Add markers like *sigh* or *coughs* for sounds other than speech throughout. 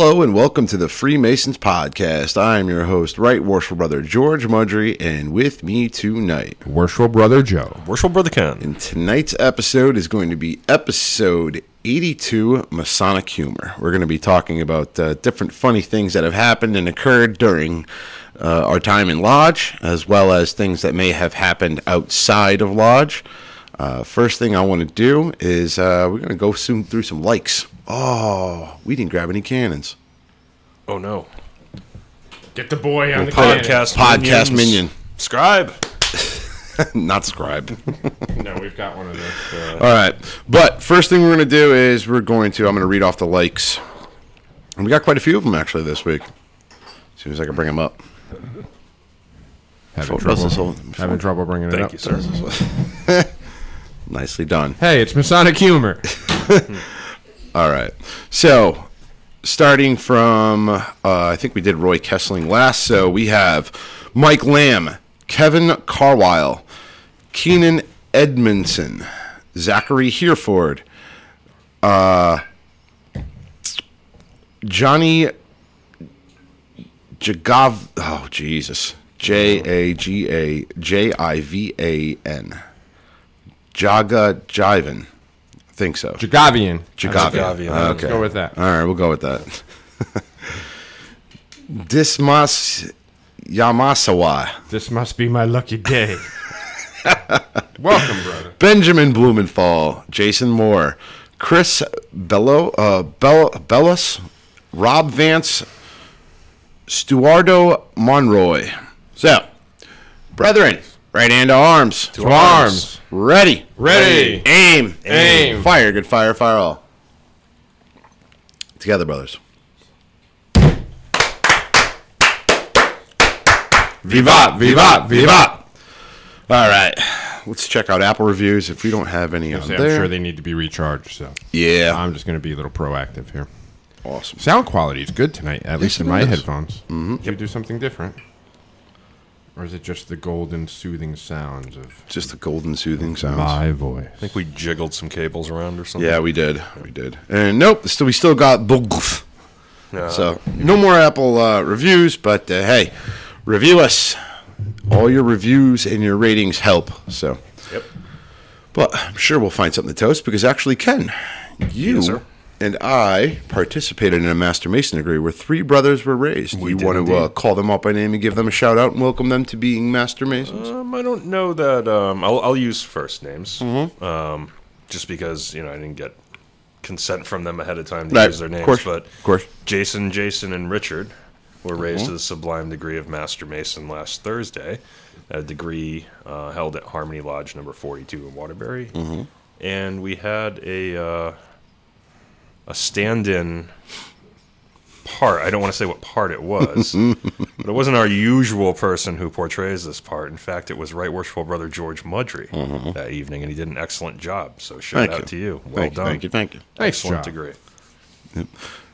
Hello and welcome to the Freemasons Podcast. I am your host, Right Worshipful Brother George Mudry, and with me tonight. Worshipful brother Joe. Worshipful Brother Ken. And tonight's episode is going to be episode 82 Masonic Humor. We're going to be talking about uh, different funny things that have happened and occurred during uh, our time in Lodge, as well as things that may have happened outside of Lodge. Uh, first thing I want to do is uh, we're going to go soon through some likes. Oh, we didn't grab any cannons. Oh no. Get the boy on the Podcast Podcast minion. Scribe. *laughs* Not scribe. *laughs* No, we've got one of those. Uh, All right. But first thing we're going to do is we're going to, I'm going to read off the likes. And we got quite a few of them actually this week. As soon as I can bring them up. having, trouble, hold- having trouble bringing it Thank up. you, sir. *laughs* Nicely done. Hey, it's Masonic humor. *laughs* All right. So, starting from, uh, I think we did Roy Kessling last. So we have Mike Lamb, Kevin Carwile, Keenan Edmondson, Zachary Hereford, uh, Johnny Jagav. Oh, Jesus. J A G A J I V A N. Jaga Jivan. I think so. Jagavian. Jagavian. Jagavian. Okay. Let's go with that. All right, we'll go with that. *laughs* Dismas Yamasawa, This must be my lucky day. *laughs* Welcome, brother. Benjamin Blumenthal, Jason Moore, Chris Bello, uh, Bell, Bellis, Rob Vance, Stuardo Monroy. So, brethren, right hand to arms. To arms. Ready. Ready. Aim. Aim. Fire. Good fire. Fire all. Together, brothers. Vivat, vivat, vivat. All right. Let's check out Apple reviews if we don't have any on I'm there. sure they need to be recharged, so yeah. I'm just going to be a little proactive here. awesome. Sound quality is good tonight, at least in my is. headphones. Mm-hmm. You do something different? Or is it just the golden, soothing sounds of Just the golden soothing sounds. my voice? I think we jiggled some cables around or something. Yeah, we did. We did. And nope, still we still got Boguf. Yeah. So no more Apple uh, reviews, but uh, hey, review us. All your reviews and your ratings help. So, Yep. but I'm sure we'll find something to toast because actually, Ken, you Yes, sir. And I participated in a Master Mason degree where three brothers were raised. We you want to uh, call them up by name and give them a shout out and welcome them to being Master Masons? Um, I don't know that. Um, I'll, I'll use first names. Mm-hmm. Um, just because you know I didn't get consent from them ahead of time to Right, use their of names. course, But of course. Jason, Jason, and Richard were raised Mm-hmm. to the sublime degree of Master Mason last Thursday, a degree uh, held at Harmony Lodge number 42 in Waterbury. Mm-hmm. And we had a uh, a stand-in part. I don't want to say what part it was, *laughs* but it wasn't our usual person who portrays this part. In fact, it was Right Worshipful Brother George Mudry that evening, and he did an excellent job. So shout Mm-hmm. Thank out you. to you. Well thank done. you, thank you, thank you. Excellent degree.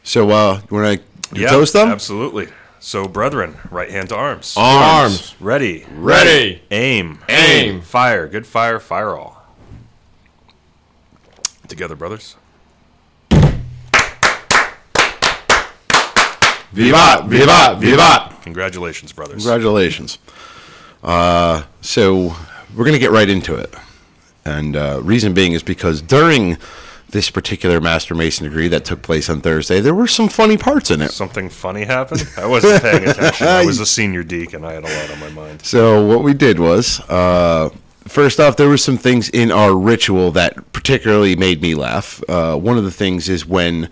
So, uh, you want to Yeah, toast them? Absolutely. So, brethren, right hand to arms. Arms. Ready. Ready. Aim. Aim. Fire. Good fire. Fire all. Together, brothers. Vivat, vivat, vivat. Congratulations, brothers. Congratulations. Uh, so we're going to get right into it. And uh, reason being is because during this particular Master Mason degree that took place on Thursday, there were some funny parts in it. Something funny happened. I wasn't paying *laughs* attention. I was a senior deacon. I had a lot on my mind. So what we did was, uh, first off, there were some things in our ritual that particularly made me laugh. Uh, one of the things is when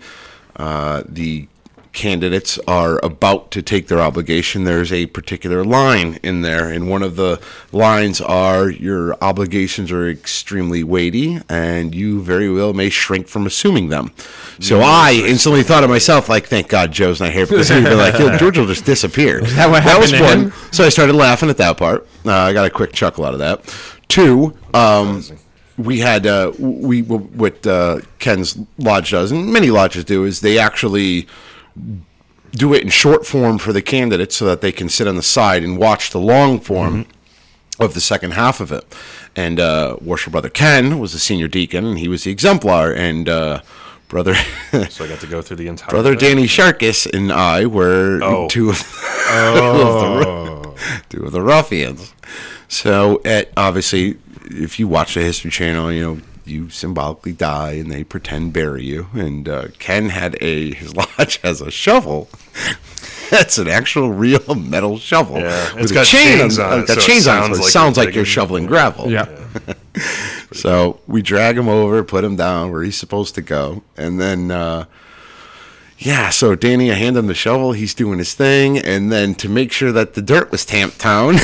uh, the candidates are about to take their obligation. There's a particular line in there, and one of the lines are your obligations are extremely weighty, and you very well may shrink from assuming them. So I instantly thought to myself, like, thank God Joe's not here because he'd be like, "Yo, George will just disappear. *laughs* Is that what was one. So I started laughing at that part. Uh, I got a quick chuckle out of that. Two, um, we had uh, we what uh, Ken's lodge does, and many lodges do, is they actually do it in short form for the candidates so that they can sit on the side and watch the long form of the second half of it. And uh, worship brother Ken was the senior deacon, and he was the exemplar, and uh, brother. *laughs* So I got to go through the entire. Brother thing. Danny Sharkus and I were Oh. *laughs* two of, of the, two of the ruffians. So, at, obviously, if you watch the History Channel, you know you symbolically die and they pretend bury you. And uh, Ken had a his *laughs* lodge has a shovel. That's an actual real *laughs* metal shovel Yeah, with it's a chain chains on, on it, got so it chains on it. sounds So it like sounds you're like you're shoveling gravel. Yeah. *laughs* So we drag him over, put him down where he's supposed to go, and then uh, yeah. So Danny, I hand him the shovel. He's doing his thing, and then to make sure that the dirt was tamped down,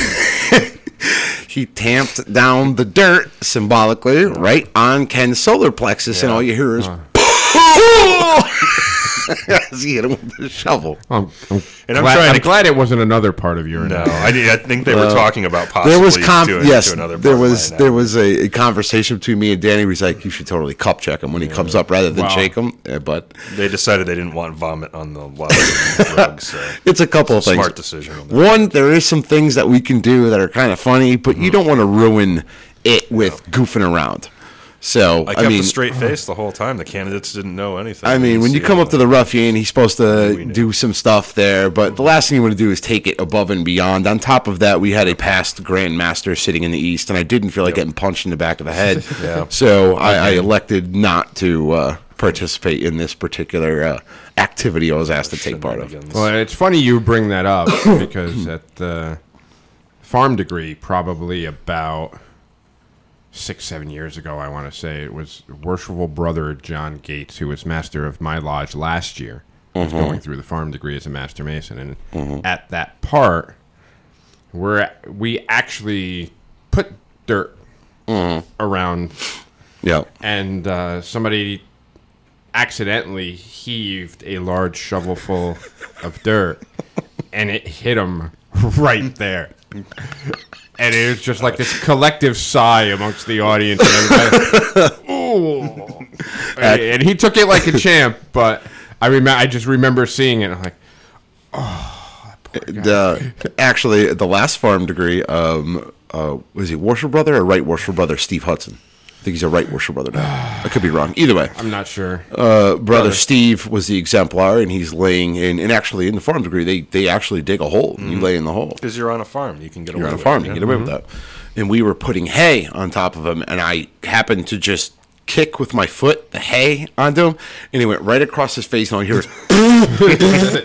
he tamped down the dirt symbolically right on Ken's solar plexus, and all you hear is. As *laughs* he hit him with the shovel. I'm, I'm And I'm glad, trying I'm to- glad it wasn't another part of your No, I, I think they were talking about possibly there was com- doing yes, it to another. there part of was my there was a, a conversation between me and Danny. Where he's like, "You should totally cup check him when he comes up rather than Wow. shake him." Uh, But They decided they didn't want vomit on the *laughs* rug, so *laughs* it's a couple of things. smart decision. On. One, there is some things that we can do that are kind of funny, but Mm-hmm. you don't want to ruin it with goofing around. So I I, kept mean, a straight face the whole time. The candidates didn't know anything. I mean, when you come up to the ruffian, he's supposed to do some stuff there, but the last thing you want to do is take it above and beyond. On top of that, we had a past grandmaster sitting in the east, and I didn't feel like getting punched in the back of the head. *laughs* Yeah. So I, I elected not to uh, participate in this particular uh, activity I was asked to take part of. Well, it's funny you bring that up *coughs* because at the farm degree, probably about six, seven years ago, I want to say, it was worshipful brother John Gates, who was master of my lodge last year, was mm-hmm. going through the farm degree as a master mason. And mm-hmm. at that part, where we actually put dirt mm-hmm. around Yeah. and uh, somebody accidentally heaved a large shovelful of dirt and it hit him *laughs* right there. And it was just like this collective sigh amongst the audience. And, everybody, *laughs* Ooh. and, he took it like a champ, but I remember I just remember seeing it. And I'm like, the actually the last farm degree um uh was he worship brother or right worship brother Steve Hudson I think he's a right worship brother now. I could be wrong. Either way. I'm not sure. uh brother Steve was the exemplar and he's laying in and actually in the farm degree they they actually dig a hole. And you lay in the hole. Because you're on a farm, you can get you're away on a farm it, you yeah. get away with that. And we were putting hay on top of him and I happened to just kick with my foot the hay onto him and he went right across his face and all you hear is *laughs*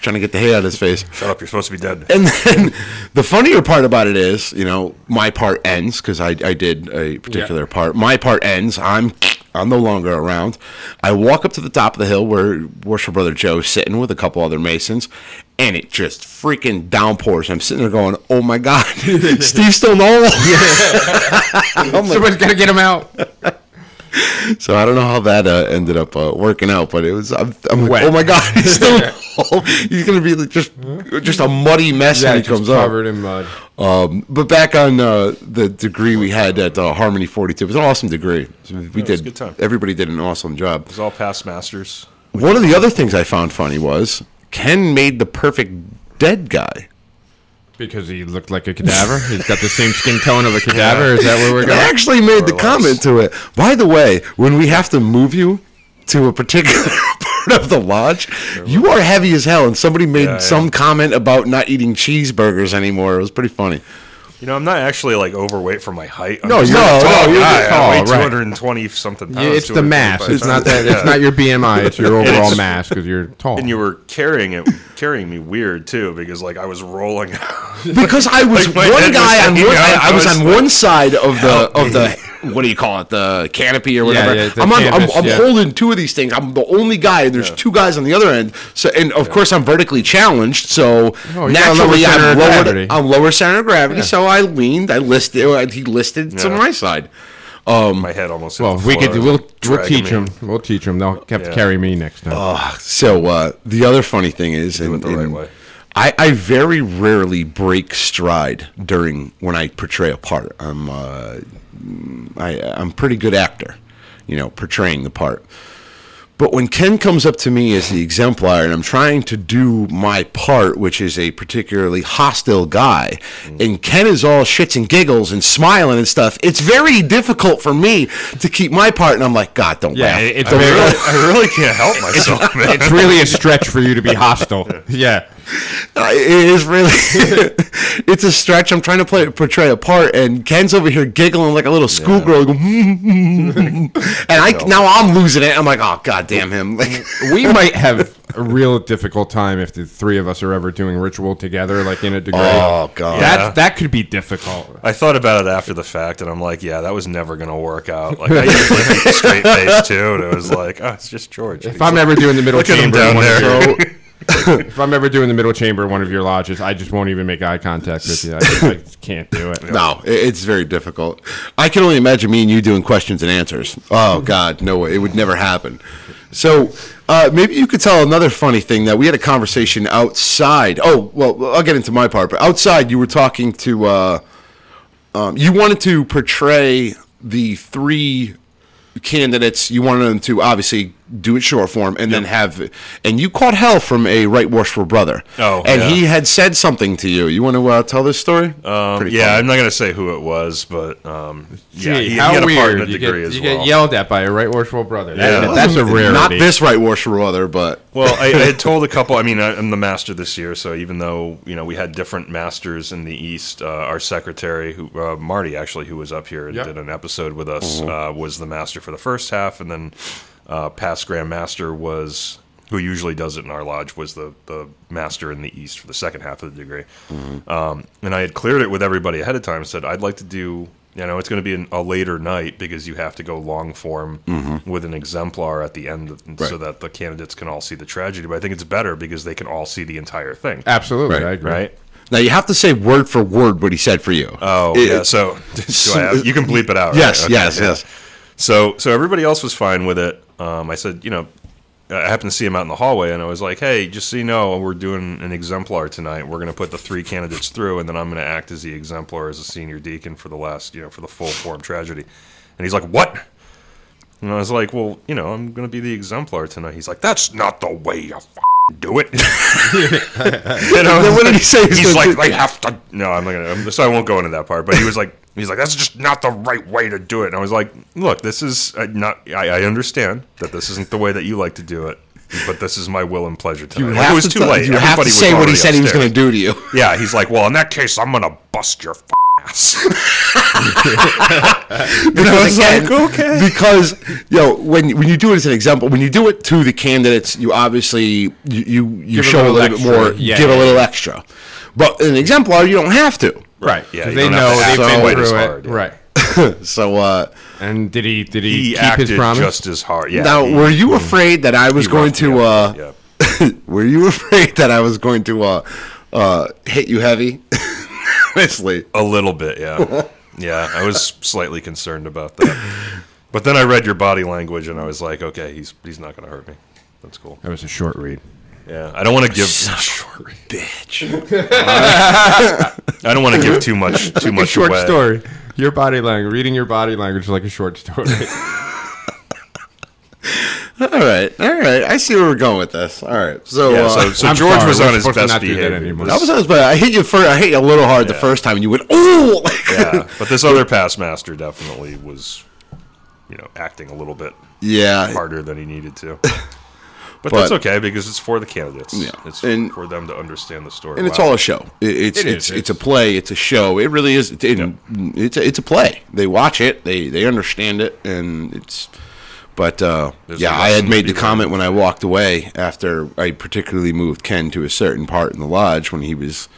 trying to get the hay out of his face Shut up! You're supposed to be dead. And then the funnier part about it is, you know, my part ends because I, I did a particular Yeah. part. My part ends. I'm I'm no longer around. I walk up to the top of the hill where worship brother Joe's sitting with a couple other masons, and it just freaking downpours. I'm sitting there going, "Oh my god, Steve's still normal." Somebody's got to get him out. *laughs* so I don't know how that uh, ended up uh, working out, but it was. I'm, I'm like, "Oh my god, he's still." *laughs* he's gonna be like just just a muddy mess Yeah, when he he just comes up. covered in mud. Um, but back on uh, the degree we had at uh, Harmony 42, it was an awesome degree. So we was a did. good time. Everybody did an awesome job. It was all past masters. One of the other things I found funny was Ken made the perfect dead guy. Because he looked like a cadaver? He's got the same skin tone of a *laughs* cadaver? Is that where we're going? I actually made the less. comment to it. By the way, when we have to move you to a particular *laughs* part of the lodge, you are heavy as hell. And somebody made Yeah, yeah. some comment about not eating cheeseburgers anymore. It was pretty funny. You know, I'm not actually like overweight for my height. I'm No, just you're- a no, tall no, you're guy. just I weigh right. 220 something pounds. Yeah, it's the mass. It's not pounds. that. It's Yeah. not your BMI. It's your *laughs* overall it's- mass because you're tall. And you were carrying it, carrying me weird too, because like I was rolling. *laughs* because I was Like, my one head was guy on hanging one. out, I, I I was was on like, one *laughs* side of the "Help of the what do you call it the canopy or whatever. yeah, the I'm on. canvas, I'm, I'm yeah. holding two of these things. I'm the only guy, and there's two guys on the other end. So and of course I'm vertically challenged. So Oh, you got a lower naturally center I'm of lower. gravity. I'm lower center of gravity. So I leaned. I listed. uh, He listed to Yeah. my side. my head almost. hit well, the we could. We'll we'll teach me. them. We'll teach them. They'll have to carry me next time. So uh, the other funny thing is, Do it and, the right way. I, I very rarely break stride during when I portray a part. I'm uh, I, I'm a pretty good actor, you know, portraying the part. But when Ken comes up to me as the exemplar and I'm trying to do my part, which is a particularly hostile guy, mm. and Ken is all shits and giggles and smiling and stuff, it's very difficult for me to keep my part. And I'm like, God, don't Yeah, laugh. it's Don't very- laugh." I really can't help myself, *laughs* man. it's really a stretch for you to be hostile. *laughs* Yeah. Uh, it is really *laughs* it's a stretch i'm trying to play portray a part and ken's over here giggling like a little schoolgirl going, *laughs* and i now i'm losing it i'm like oh god damn him *laughs* like we might have a real difficult time if the three of us are ever doing ritual together, like in a degree. oh god that Yeah. that could be difficult. I thought about it after the fact, and I'm like, yeah, that was never gonna work out. Like I usually keep a straight face too, and it was like, oh, it's just George. If I'm ever doing the middle Look at him chamber, down one of there. *laughs* if I'm ever doing the middle chamber one of your lodges, I just won't even make eye contact with you. I I can't do it. no it's very difficult i can only imagine me and you doing questions and answers oh god no way it would never happen so uh, maybe you could tell another funny thing that we had a conversation outside oh well i'll get into my part but outside you were talking to uh, um, you wanted to portray the three candidates. You wanted them to obviously do it short form, and then have. And you caught hell from a right worshipful brother. Oh, and yeah. he had said something to you. You want to uh, tell this story? Um, yeah, funny. I'm not gonna say who it was, but um, yeah, Gee, he, he how had a weird! part in a you degree get, as you well. get yelled at by a right worshipful brother. That- Yeah. that's a rare Not this right worshipful brother, but Well, I, I had told a couple. I mean, I, I'm the master this year, so even though you know we had different masters in the East, uh, our secretary, who uh, Marty actually, who was up here and Yep. did an episode with us, Mm-hmm. uh, was the master for the first half, and then uh, past Grand Master was who usually does it in our lodge was the the master in the East for the second half of the degree. Mm-hmm. Um, and I had cleared it with everybody ahead of time. and Said I'd like to do. You know, it's going to be an, a later night because you have to go long form with an exemplar at the end, of, so Mm-hmm. That the candidates can all see the tragedy. But I think it's better because they can all see the entire thing, Absolutely, Right, I agree. right? now you have to say word for word what he said for you. Oh, It- yeah. So *laughs* do I have, you can bleep it out. right? Yes, Okay, yes, yeah. yes. So, so everybody else was fine with it. Um, I said, you know, I happened to see him out in the hallway, and I was like, "Hey, just so you know, we're doing an exemplar tonight. We're going to put the three candidates through, and then I'm going to act as the exemplar as a senior deacon for the last, you know, for the full form tragedy." And he's like, "What?" And I was like, "Well, you know, I'm going to be the exemplar tonight." He's like, "That's not the way you do it." *laughs* you know, Then what did he say? He's He's like, they have to. No, I'm not gonna. So I won't go into that part. But he was like, he's like, that's just not the right way to do it. And I was like, look, this is uh, not. I, I understand that this isn't the way that you like to do it, but this is my will and pleasure tonight. You Like, it was to too tell- late. You have to say what he already said he was going to do to you. *laughs* Yeah, he's like, well, in that case, I'm gonna bust your f- ass. *laughs* *laughs* And I was again, like, okay. Because you know when when you do it as an example, when you do it to the candidates, you obviously you you, you Give a show a little little bit more, Yeah, give yeah, a little extra. But in an exemplar, you don't have to. Right. Yeah. they know they've act been quite as through it. hard, yeah. Right. *laughs* So uh, And did he did he, he keep acted his promise? just as hard. Yeah. now, he- were you afraid that I was going to? up, Uh, yeah. *laughs* were you afraid that I was going to uh, uh, hit you heavy? *laughs* Honestly, A little bit, yeah. yeah, I was slightly concerned about that. But then I read your body language and I was like, okay, he's he's not going to hurt me. That's cool. that was a short read. Yeah, I don't want to give short bitch. *laughs* I don't want to give too much too a much short away. story. Your body language, reading your body language is like a short story. *laughs* All right, all right. I see where we're going with this. All right, so, Yeah, uh, so, so I'm George sorry, was we're on his supposed to best not do that behavior. anymore. that was nice, but I hit you for I hit you a little hard the Yeah. first time, and you went, "Oh!" *laughs* yeah, but this other past master definitely was, you know, acting a little bit yeah. harder than he needed to. But, that's okay because it's for the candidates. Yeah. It's And- for them to understand the story. and it's all a show. It, it's It it's is. it's a play. It's a show. It really is. It, It's a, it's a play. They watch it. They they understand it, and it's. But uh, yeah, I had made the comment when I walked away after I particularly moved Ken to a certain part in the lodge when he was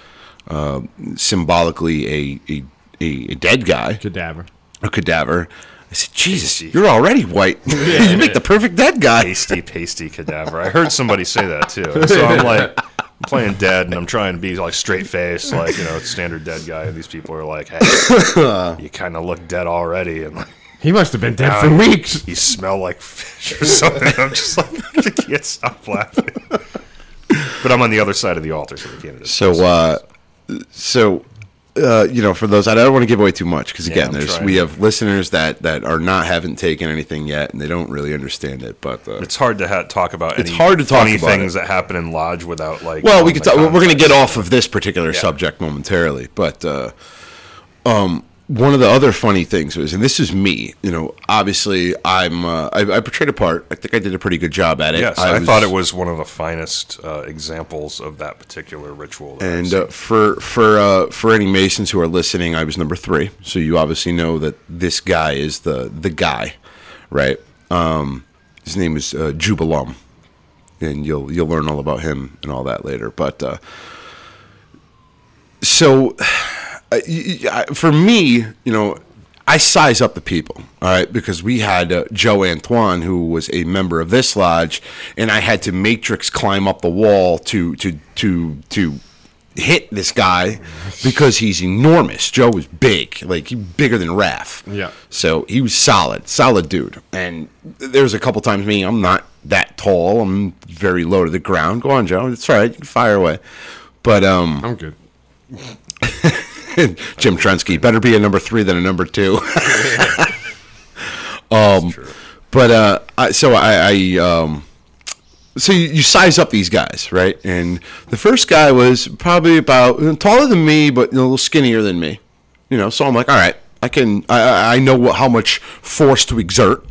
uh, symbolically a, a a a dead guy, Cadaver. a cadaver. I said, Jesus, Pasty. you're already white. *laughs* you make the perfect dead guy. pasty, pasty cadaver. I heard somebody say that too. So I'm like I'm playing dead, and I'm trying to be like straight face, like you know, standard dead guy. And these people are like, "Hey, *laughs* you kind of look dead already," and like, He must have been dead for I- weeks. you smell like fish or something. I'm just like, *laughs* I can't stop laughing. But I'm on the other side of the altar, so the candidates. So, uh, so uh, you know, for those, I don't want to give away too much because again, I'm there's trying we have listeners that that are not haven't taken anything yet, and they don't really understand it. But uh, it's hard to ha- talk about. It's any hard to talk funny about things it. that happen in lodge without like. well, we knowing could talk, we're going to get off of this particular Yeah. subject momentarily, but uh, um, one of the other funny things was, and this is me, you know, obviously I'm uh, I, I portrayed a part. I think I did a pretty good job at it. Yes, I, was- thought it was one of the finest uh, examples of that particular ritual. that And uh, for for uh, for any Masons who are listening, I was number three, so you obviously know that this guy is the the guy, right? Um, his name is uh, Jubelum, and you'll you'll learn all about him and all that later. But uh, so uh, y- y- I- for me, you know, I size up the people, all right, because we had uh, Joe Antoine, who was a member of this lodge, and I had to matrix climb up the wall to to to to hit this guy because he's enormous. Joe was big, like he bigger than Raph. Yeah. So he was solid, solid dude. And there was a couple times me, I'm not that tall. I'm very low to the ground. Go on, Joe. It's all right. You can fire away. But um, I'm good. *laughs* Jim Trensky better be a number three than a number two. *laughs* um, but uh, I, so I, I um, so you, you size up these guys, right? And the first guy was probably about taller than me, but a little skinnier than me. You know, so I'm like, all right, I can, I- I, know what, how much force to exert.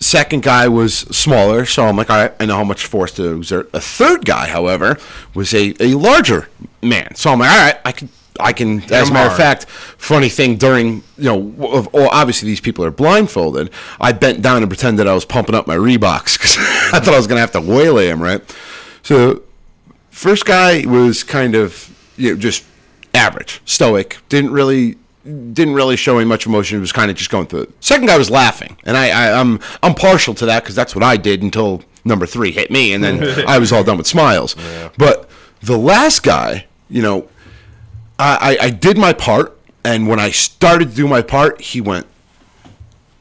Second guy was smaller, so I'm like, all right, I know how much force to exert. A third guy, however, was a, a larger man, so I'm like, all right, I can, I can. As a matter of fact, funny thing during you know, of, well, obviously these people are blindfolded. I bent down and pretended I was pumping up my Reeboks because *laughs* I thought I was gonna have to waylay him, right? So first guy was kind of you know, just average, stoic, didn't really didn't really show any much emotion. It Was kind of just going through it. Second guy was laughing, and I, I I'm I'm partial to that because that's what I did until number three hit me, and then *laughs* I was all done with smiles. But the last guy, you know, I, I I did my part, and when I started to do my part, he went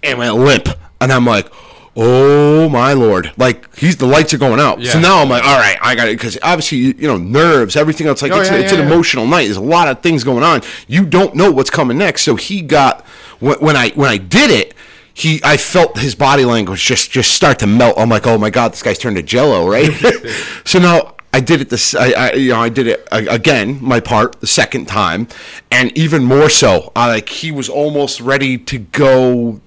and went limp, and I'm like, oh my lord, like he's the lights are going out. So now I'm like, all right, I got it because obviously you, know nerves, everything else. Like Oh, it's, yeah, it's yeah, an yeah. emotional night. There's a lot of things going on. You don't know what's coming next. So he got when, when I when I did it. He, I felt his body language just just start to melt. I'm like, oh my god, this guy's turned to jello, right? *laughs* so now I did it this, I, I you know, I did it again, my part the second time, and even more so. I like he was almost ready to go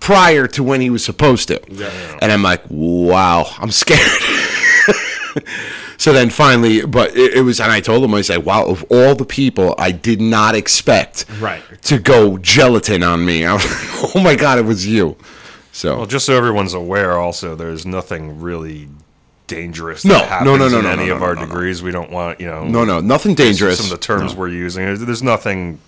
prior to when he was supposed to. Yeah. And I'm like, wow, I'm scared. *laughs* so then finally, but it, it was, and I told him, I said, wow, of all the people, I did not expect Right. to go gelatin on me. *laughs* I was like, oh my God, it was you. So, Well, just so everyone's aware, also, there's nothing really dangerous No, happens no, no, no, in no, any no, of our no, no. degrees. We don't want, you know. no, no, nothing dangerous. Some of the terms No. we're using. There's nothing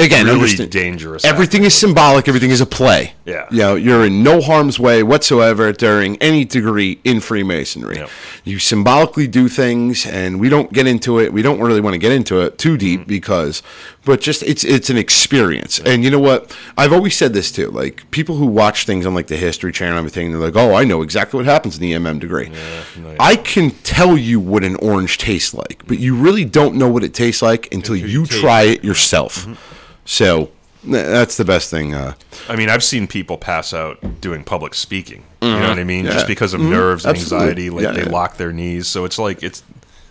Again, really dangerous. Everything is symbolic. Everything is a play. Yeah. You know, you're in no harm's way whatsoever during any degree in Freemasonry. Yep. You symbolically do things, and we don't get into it. We don't really want to get into it too deep Mm-hmm. because, but just it's it's an experience. And you know what? I've always said this too. Like people who watch things on like the History Channel and everything, they're like, "Oh, I know exactly what happens in the MM degree." no, yeah. I can tell you what an orange tastes like, but you really don't know what it tastes like until, you you try it yourself. So that's the best thing. Uh, I mean, I've seen people pass out doing public speaking. You know what I mean? Mm-hmm. Yeah. Just because of nerves and Absolutely. anxiety, like Yeah, they yeah. lock their knees. So it's like it's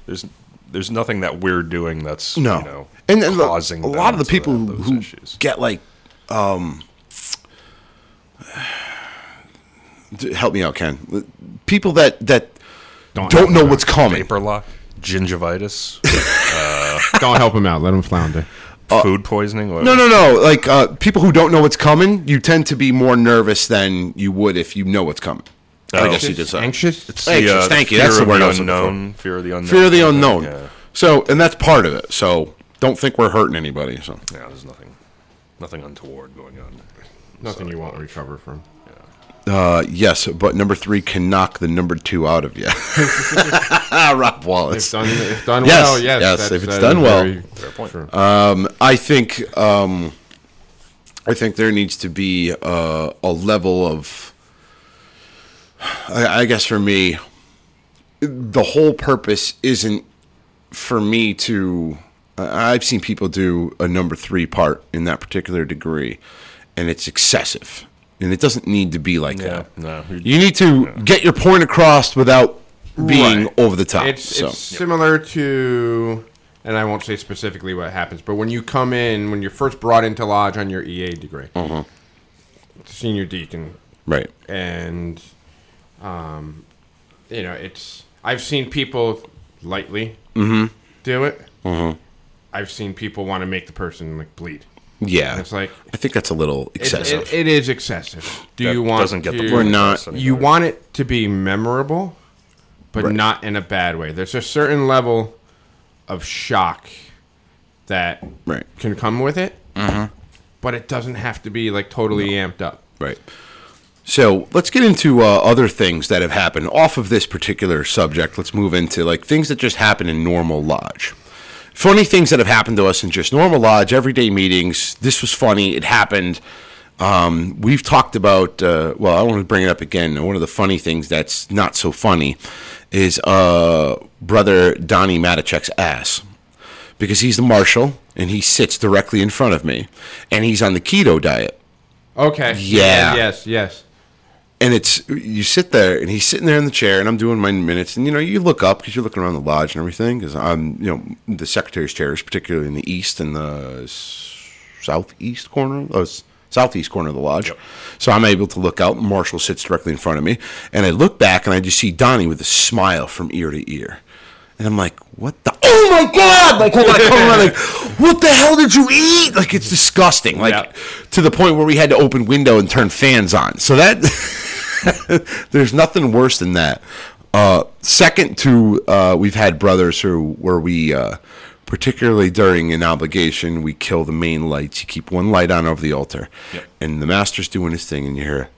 there's there's nothing that we're doing that's no, you know and, and causing a lot of the people have who, issues. get like, um, *sighs* help me out, Ken. People that that Don't, don't know what's coming. Vapor lock, gingivitis, out. *laughs* Don't help him out. Let him flounder. Food poisoning. What- No, no, no. Like uh, people who don't know what's coming, you tend to be more nervous than you would if you know what's coming. I Oh. guess you did say. Anxious. It's Anxious, the, uh, thank you. Fear That's the of word I was looking for. unknown. Fear of the unknown. Fear of the unknown. Yeah. So, and that's part of it. So, don't think we're hurting anybody. So, Yeah, there's nothing, nothing untoward going on. Nothing you won't recover from. Uh, yes, but number three can knock the number two out of you. *laughs* Rob If Wallace. done, if done Yes, well, yes. yes, if it's done well. very Fair point. true. I think um, I think there needs to be uh, a level of. I, I guess for me, the whole purpose isn't for me to. I've seen people do a number three part in that particular degree, and it's excessive, and it doesn't need to be like Yeah, that. no. you- need to get your point across without being Right. over the top. It's, so. it's similar to, and I won't say specifically what happens, but when you come in, when you're first brought into lodge on your EA degree, Uh-huh. senior deacon, right. and um, you know, it's I've seen people lightly Mm-hmm. do it. I've seen people want to make the person like bleed. Yeah. It's like I think that's a little excessive. it, it is excessive. Do that you want doesn't get to, the We're point not- across you anymore. want it to be memorable, but Right. not in a bad way. There's a certain level of shock that right. can come with it, but it doesn't have to be like totally amped up. Right. So let's get into uh, other things that have happened off of this particular subject. Let's move into like things that just happen in normal lodge. Funny things that have happened to us in just normal lodge, everyday meetings. This was funny. It happened. Um, we've talked about. Uh, well, I want to bring it up again. One of the funny things that's not so funny is uh, brother Donnie Matichek's ass because he's the marshal and he sits directly in front of me, and he's on the keto diet. Okay. Yeah. Yes. Yes. And it's you sit there and he's sitting there in the chair and I'm doing my minutes. And you know you look up because you're looking around the lodge and everything because I'm you know the secretary's chair is particularly in the east and the southeast corner oh, s- southeast corner of the lodge. So I'm able to look out Marshall sits directly in front of me. And I look back and I just see Donnie with a smile from ear to ear. And I'm like what the oh my god! Like hold on come around like what the hell did you eat? Like it's disgusting. Like Yeah. to the point where we had to open window and turn fans on. So that *laughs* *laughs* there's nothing worse than that. Uh, second to uh, we've had brothers who where we uh, particularly during an obligation we kill the main lights. You keep one light on over the altar, and the master's doing his thing, and you hear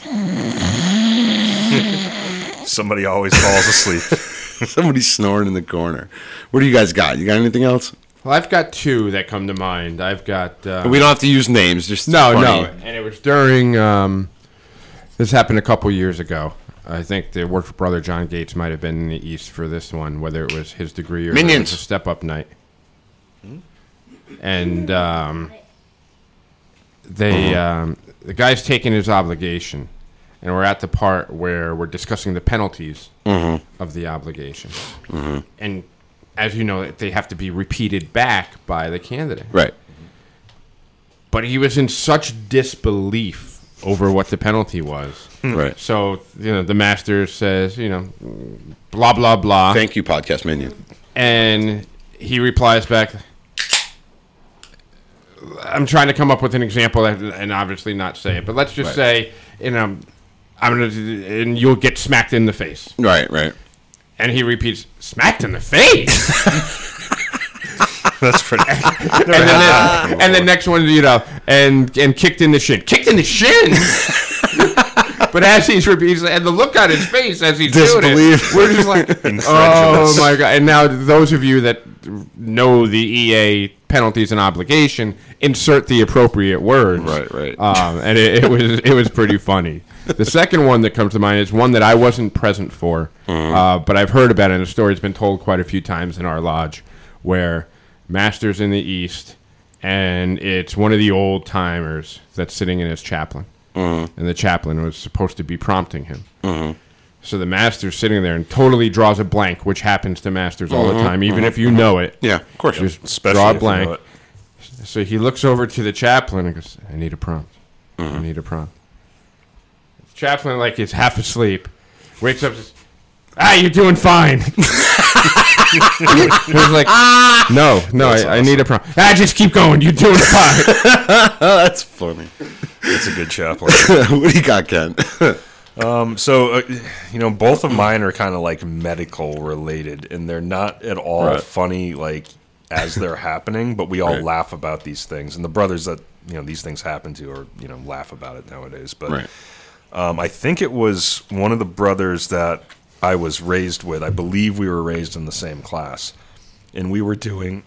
*laughs* Somebody always falls asleep. *laughs* somebody snoring in the corner. What do you guys got? You got anything else? Well, I've got two that come to mind. I've got uh, We don't have to use names. Just no, funny. no, and it was during. Um, this happened a couple years ago. I think the work for brother John Gates might have been in the East for this one, whether it was his degree or Minions. step up night. And um, they, um, the guy's taking his obligation, and we're at the part where we're discussing the penalties of the obligation. And as you know, they have to be repeated back by the candidate Right. but he was in such disbelief over what the penalty was. Hmm. Right. So you know, the master says, you know, blah blah blah, Thank you, podcast minion. and he replies back. I'm trying to come up with an example that, and obviously not say it, but let's just say, you know, I'm gonna, and you'll get smacked in the face. Right. Right. And he repeats, "Smacked in the face." *laughs* *laughs* That's pretty. *laughs* *laughs* and, then, and the next one, you know, and and kicked in the shin, kicked in the shin. but as he's repeating, and the look on his face as he's doing it, we're just like, oh my god! And now those of you that know the EA penalties and obligation, insert the appropriate words. Right, right. Um, and it, it was it was pretty funny. The second one that comes to mind is one that I wasn't present for, Mm-hmm. uh, but I've heard about it. and The story's been told quite a few times in our lodge, where Masters in the East, and it's one of the old timers that's sitting in his chaplain, Mm-hmm. and the chaplain was supposed to be prompting him. So the master's sitting there and totally draws a blank, which happens to masters all the time, even if you know it. Mm-hmm. Yeah. Of course. Just Especially draw a if you blank. know. So he looks over to the chaplain and goes, I need a prompt. Mm-hmm. I need a prompt. The Chaplain like is half asleep, wakes up, says, "Ah, you're doing fine." *laughs* he was like, "No, no, I, I need a prom. Ah, just keep going. You're doing fine." *laughs* That's funny. It's a good chaplain. *laughs* what do you got, Ken? *laughs* So, uh, you know, both of mine are kind of like medical related, and they're not at all Right. funny, like as they're happening. But we all Right. laugh about these things, and the brothers that you know these things happen to, or you know, laugh about it nowadays. But right. um, I think it was one of the brothers that I was raised with. I believe we were raised in the same class, and we were doing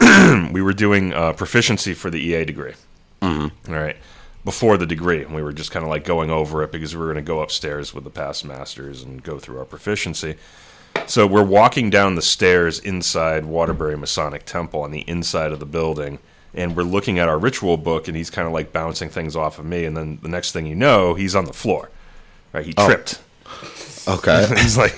*clears throat* we were doing uh, proficiency for the EA degree. Mm-hmm. right. Before the degree, and we were just kind of like going over it because we were going to go upstairs with the past masters and go through our proficiency. So we're walking down the stairs inside Waterbury Masonic Temple on the inside of the building, and we're looking at our ritual book, and he's kind of like bouncing things off of me, and then the next thing you know, he's on the floor. Right? He tripped. Okay. *laughs* he's like,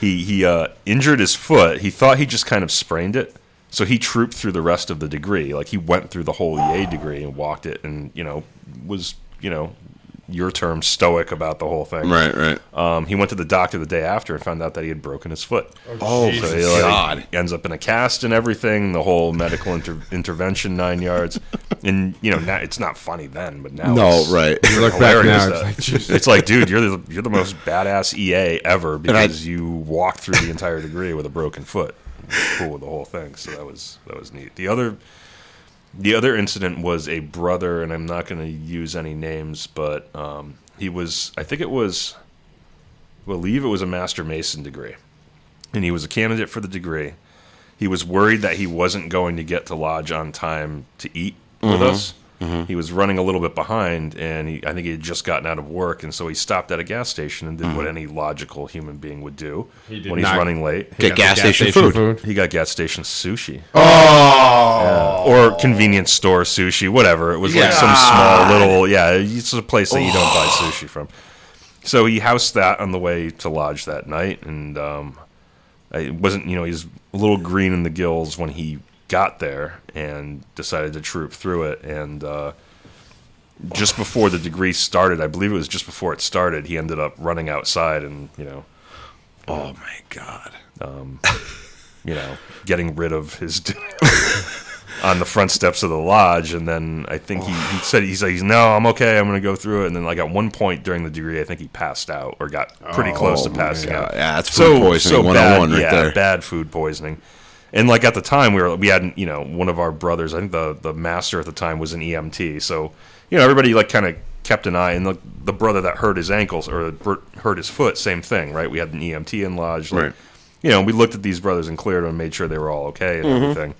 he he uh, injured his foot. He thought he just kind of sprained it, so he trooped through the rest of the degree. Like he went through the whole EA degree and walked it, and you know was you know your term stoic about the whole thing. right, right. Um, he went to the doctor the day after and found out that he had broken his foot. Oh, So he like, God. ends up in a cast and everything. The whole medical inter- *laughs* intervention nine yards, and you know now it's not funny then, but now No, it's right. You look back now, it's like, *laughs* Jesus. it's like, dude, you're the you're the most badass EA ever I- because you walked through the entire degree with a broken foot. Cool with the whole thing. So that was that was neat. The other the other incident was a brother, and I'm not going to use any names, but um, he was I think it was I believe it was a master mason degree, and he was a candidate for the degree. He was worried that he wasn't going to get to lodge on time to eat with Mm-hmm. He was running a little bit behind, and he, I think he had just gotten out of work, and so he stopped at a gas station and did what any logical human being would do He did when he's running late. Get Got the gas station food. He got gas station sushi. Oh, or convenience store sushi, whatever. It was like some small little, yeah. It's a place that you don't buy sushi from. So he housed that on the way to lodge that night, and um, it wasn't, you know, he's a little green in the gills when he got there and decided to troop through it. And uh, just before the degree started, I believe it was just before it started, he ended up running outside and, you know, Oh my God. *laughs* you know, getting rid of his *laughs* on the front steps of the lodge. And then I think he, he said he's like, no, I'm okay. I'm going to go through it. And then like at one point during the degree, I think he passed out or got pretty close to passing God. out. Yeah, that's food poisoning 101 bad, right yeah, there. bad food poisoning. And like at the time, we were we had you know one of our brothers. I think the the master at the time was an EMT. So you know everybody like kind of kept an eye. And the the brother that hurt his ankles or hurt his foot, same thing, right? We had an EMT in lodge. Like, Right. You know, we looked at these brothers and cleared them and made sure they were all okay and Mm-hmm. everything.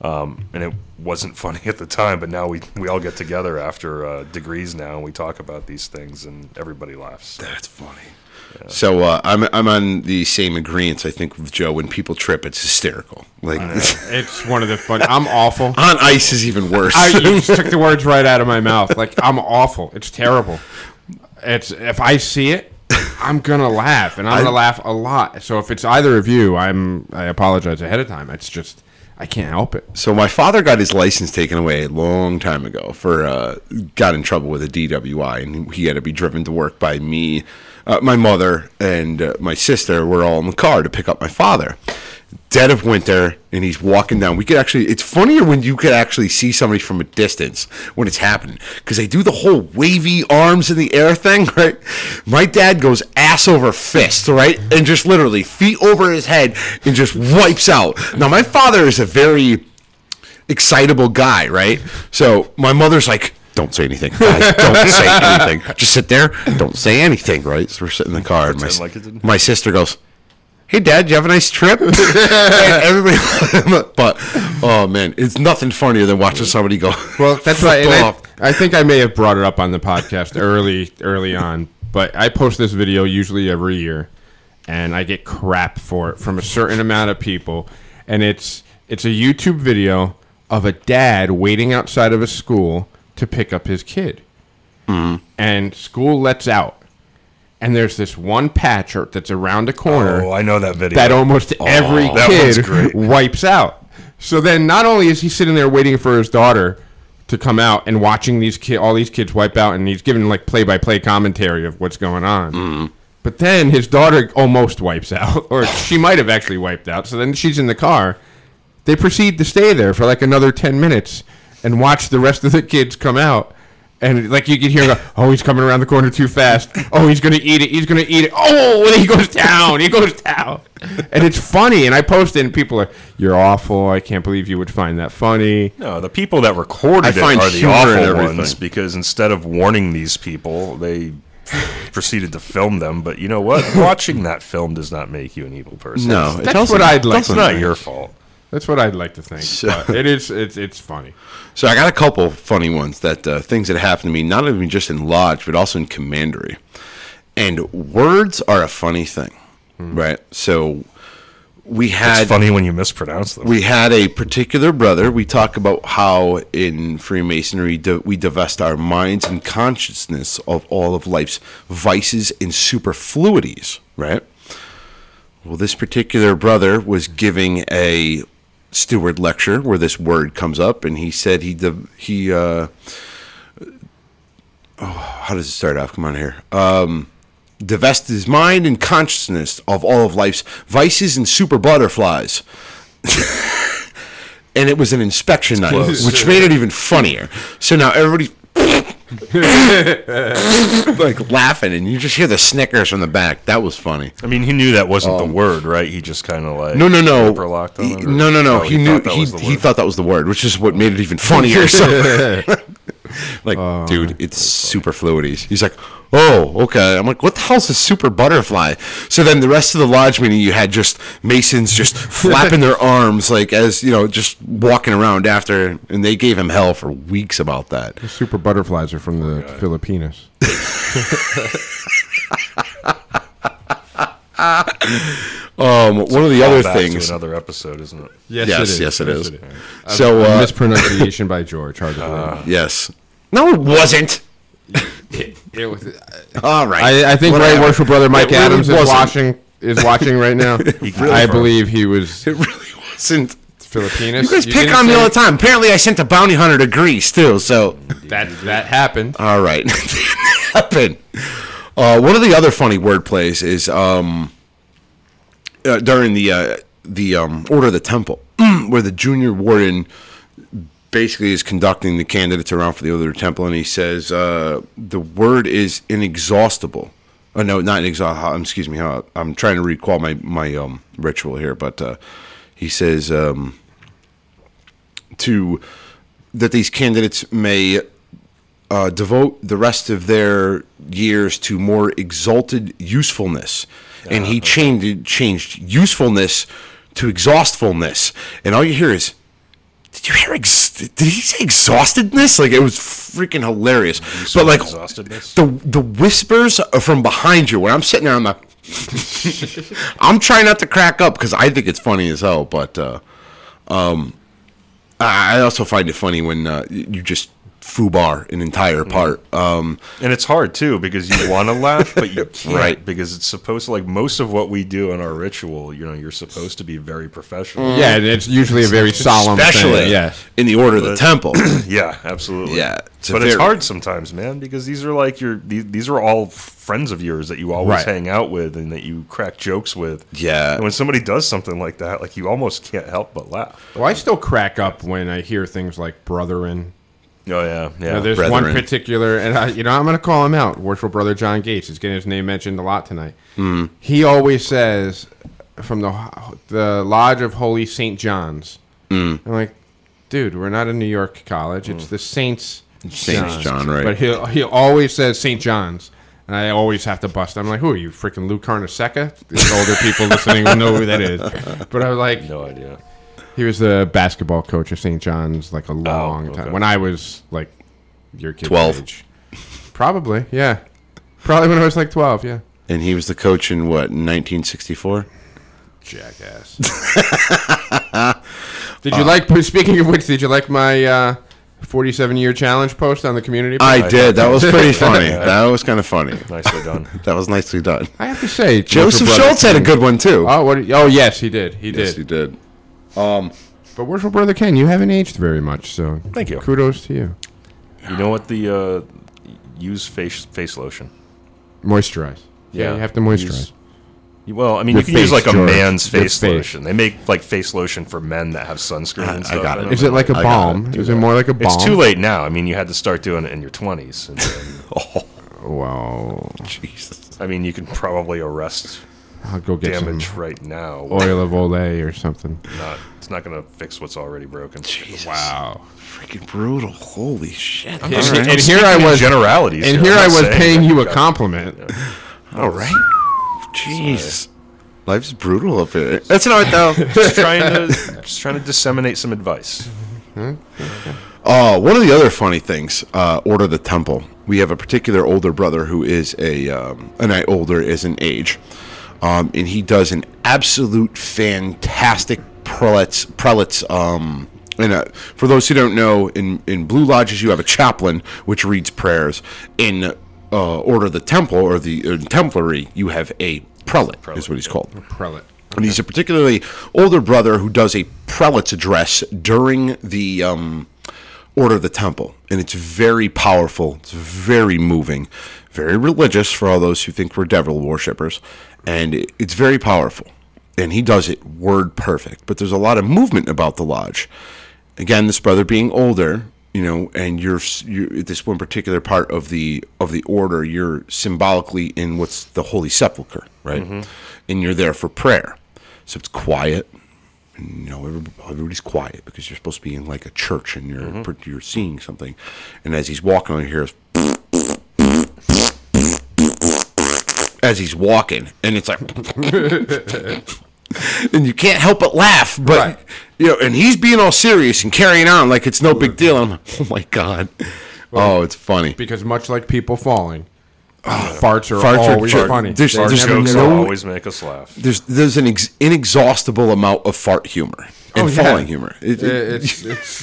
Um, and it wasn't *laughs* funny at the time, but now we we all get together after uh, degrees now and we talk about these things and everybody laughs. That's funny. So uh, I'm I'm on the same agreement. I think with Joe. When people trip, it's hysterical. Like It's one of the fun. I'm awful. *laughs* on ice is even worse. I, you *laughs* just took the words right out of my mouth. Like I'm awful. It's terrible. It's if I see it, I'm gonna laugh, and I'm gonna laugh a lot. So if it's either of you, I'm I apologize ahead of time. It's just I can't help it. So my father got his license taken away a long time ago for uh, got in trouble with a DWI, and he had to be driven to work by me, uh, my mother, and uh, my sister. Were all in the car to pick up my father. Dead of winter, and he's walking down. We could actually. It's funnier when you could actually see somebody from a distance when it's happening because they do the whole wavy arms in the air thing, *laughs* right? My dad goes ass over fist, right, and just literally feet over his head and just wipes out. Now my father is a very excitable guy, right? So my mother's like, "Don't say anything, guys. Don't say *laughs* anything. Just sit there. Don't say anything." Right? So we're sitting in the car, and my, like my sister goes, "Hey, Dad, did you have a nice trip?" *laughs* everybody, *laughs* but oh man, it's nothing funnier than watching somebody go. Well, that's why flipped and I. I think I may have brought it up on the podcast early, early on. But I post this video usually every year, and I get crap for it from a certain amount of people. And it's it's a YouTube video of a dad waiting outside of a school to pick up his kid, mm-hmm. and school lets out, and there's this one patch or- that's around a corner Oh, I know that video. that almost oh, every kid *laughs* wipes out. So then, not only is he sitting there waiting for his daughter to come out and watching these kid, all these kids wipe out, and he's giving like play by play commentary of what's going on. Mm-hmm. But then his daughter almost wipes out, *laughs* or she might have actually wiped out. So then she's in the car. They proceed to stay there for like another ten minutes and watch the rest of the kids come out. And like you could hear, go, oh, he's coming around the corner too fast. Oh, he's gonna eat it. He's gonna eat it. Oh, and he goes down. He goes down. And it's funny. And I posted, and people are, "You're awful. I can't believe you would find that funny." No, the people that recorded I it find are the awful ones because instead of warning these people, they proceeded to film them. But you know what? *laughs* Watching that film does not make you an evil person. No, it That's tells what I'd like it's to not your fault. That's what I'd like to think. *laughs* So- But it is. It's it's funny. So I got a couple funny ones that uh, things that happened to me, not even just in lodge, but also in commandery. And words are a funny thing, right? So we had It's funny when you mispronounce them. we had a particular brother. We talk about how in Freemasonry we divest our minds and consciousness of all of life's vices and superfluities, right? Well, this particular brother was giving a steward lecture where this word comes up, and he said he he uh, oh, how does it start off? Come on here. Um, divest his mind and consciousness of all of life's vices and super butterflies. *laughs* and it was an inspection night, close. which made it even funnier. So now everybody's *laughs* like laughing, and you just hear the snickers from the back. That was funny. I mean, he knew that wasn't the word, right? He just kind of like Um, No, no, no. He- no, no, no. Oh, he, knew thought that he, was the he word. thought that was the word, which is what made it even *laughs* funnier. So, *laughs* *laughs* like, oh, dude, it's superfluities. He's like, oh, okay. I'm like, what the hell's a super butterfly? So then the rest of the lodge meeting, you had just masons just *laughs* flapping their arms, like as you know, just walking around after, and they gave him hell for weeks about that. Super butterflies are from oh the Filipinas. *laughs* Um, one of the other Call to things. another episode, isn't it? Yes, Yes, yes, it is. A So, uh, mispronunciation by George. Hard to believe. yes. No, it wasn't. It was- All right. I, I think Whatever. Right Worshipful Brother Mike It really Adams is wasn't. watching is watching right now. *laughs* I believe he was It really wasn't. Filipinas. You guys pick on me all the time. Apparently, I sent a bounty hunter to Greece too. So, That that happened. all right, *laughs* happen. Uh, one of the other funny word plays is um, uh, during the uh, the um, Order of the Temple, *clears throat* where the junior warden basically is conducting the candidates around for the Order of the Temple, and he says uh, the word is inexhaustible. Oh no, not inexhaustible. Excuse me. I'm trying to recall my my um, ritual here, but uh, he says. Um, to that these candidates may uh, devote the rest of their years to more exalted usefulness, and he changed changed usefulness to exhaustfulness, and all you hear is. Did you hear? Ex- did he say exhaustedness? Like it was freaking hilarious. But like exhaustedness? the the whispers are from behind you when I'm sitting there, I'm like, *laughs* I'm trying not to crack up because I think it's funny as hell. But uh, um, I I also find it funny when uh, you just foobar an entire Mm. part. Um, And it's hard too because you want to laugh, but you *laughs* can't Right. because it's supposed to like most of what we do in our ritual. You know, you're supposed to be very professional. Yeah, and it's usually a very solemn especially thing. Yes. in the order of the temple. *clears throat* Yeah, absolutely. Yeah, it's a but it's hard sometimes, man, because these are like your these, these are all friends of yours that you always Right. hang out with and that you crack jokes with. Yeah. And when somebody does something like that, like you almost can't help but laugh. Well, I still crack up when I hear things like "brotherin." Oh yeah, yeah. You know, there's one particular, and I, you know, I'm going to call him out. Worshipful brother John Gates is getting his name mentioned a lot tonight. Hmm. He always says from the the Lodge of Holy Saint John's. Hmm. I'm like, dude, we're not a New York college. It's hmm. the Saints. Saints John, right. But he he always says Saint John's, and I always have to bust. I'm like, who are you, freaking Lou Carnesecca? The older people listening will know who that is. *laughs* But I was like, no idea. He was the basketball coach of St. John's like a long Oh, okay. time when I was like your kid's 12. age. Probably, yeah. Probably when I was like twelve, yeah. and he was the coach in what 1964. Jackass. *laughs* did you like? Speaking of which, did you like my uh, forty-seven year challenge post on the community? I page? did. That was pretty *laughs* funny. That was kind of funny. Nicely done. *laughs* That was nicely done. I have to say, Joseph Schultz had a good one too. Oh, what? Oh, yes, he did. He did. yes, he did. But where's worshipful brother Ken, you haven't aged very much, so Thank you. Kudos to you. You know what the uh, use face face lotion. Moisturize. Yeah, Yeah, you have to moisturize. use- Well, I mean, Your you can use face, like a George. man's face, face. lotion. They make like face lotion for men that have sunscreen I- and I got it. in Is them. it like a I gotta balm? do Is it more like a balm? It's too late now. I mean, you had to start doing it in your twenties. *laughs* And then, Well, *laughs* Jesus. I mean, you can probably arrest I'll go get damage some right now. oil of Olay or something. Not, it's not going to fix what's already broken. Jesus. Wow. Freaking brutal. Holy shit. And, All and right. here I was generalities. and I'm here I was paying you a got- compliment. All right. Jeez. Life's brutal up here. That's not it, though. *laughs* Just trying to just trying to disseminate some advice. Oh, one of the other funny things, uh, Order of the Temple. We have a particular older brother who is a um, a night older is an age, um, and he does an absolute fantastic prelates prelates. Um, and uh, for those who don't know, in in Blue Lodges you have a chaplain which reads prayers. In uh, Order of the Temple or the uh, Templary, you have a prelate, is what he's called. Prelate. And he's a particularly older brother who does a prelate's address during the um, Order of the Temple. And it's very powerful. It's very moving, very religious for all those who think we're devil worshippers. And it's very powerful. And he does it word perfect. But there's a lot of movement about the lodge. Again, this brother being older, you know, and you're, you're this one particular part of the of the order, you're symbolically in what's the Holy Sepulchre, right? Mm-hmm. And you're there for prayer. So it's quiet, and, you know, everybody's quiet because you're supposed to be in like a church and you're mm-hmm. you're seeing something. And as he's walking on here, as he's walking, and it's like, *laughs* and you can't help but laugh. But Right. you know, and he's being all serious and carrying on like it's no big deal. I'm like, oh my god, oh, it's funny. Because much like people falling, oh, farts are Farts are always fart- funny. there's- They're there's jokes no- always make us laugh. There's there's an ex- inexhaustible amount of fart humor and Oh, yeah. falling humor. It- it- it's *laughs* it's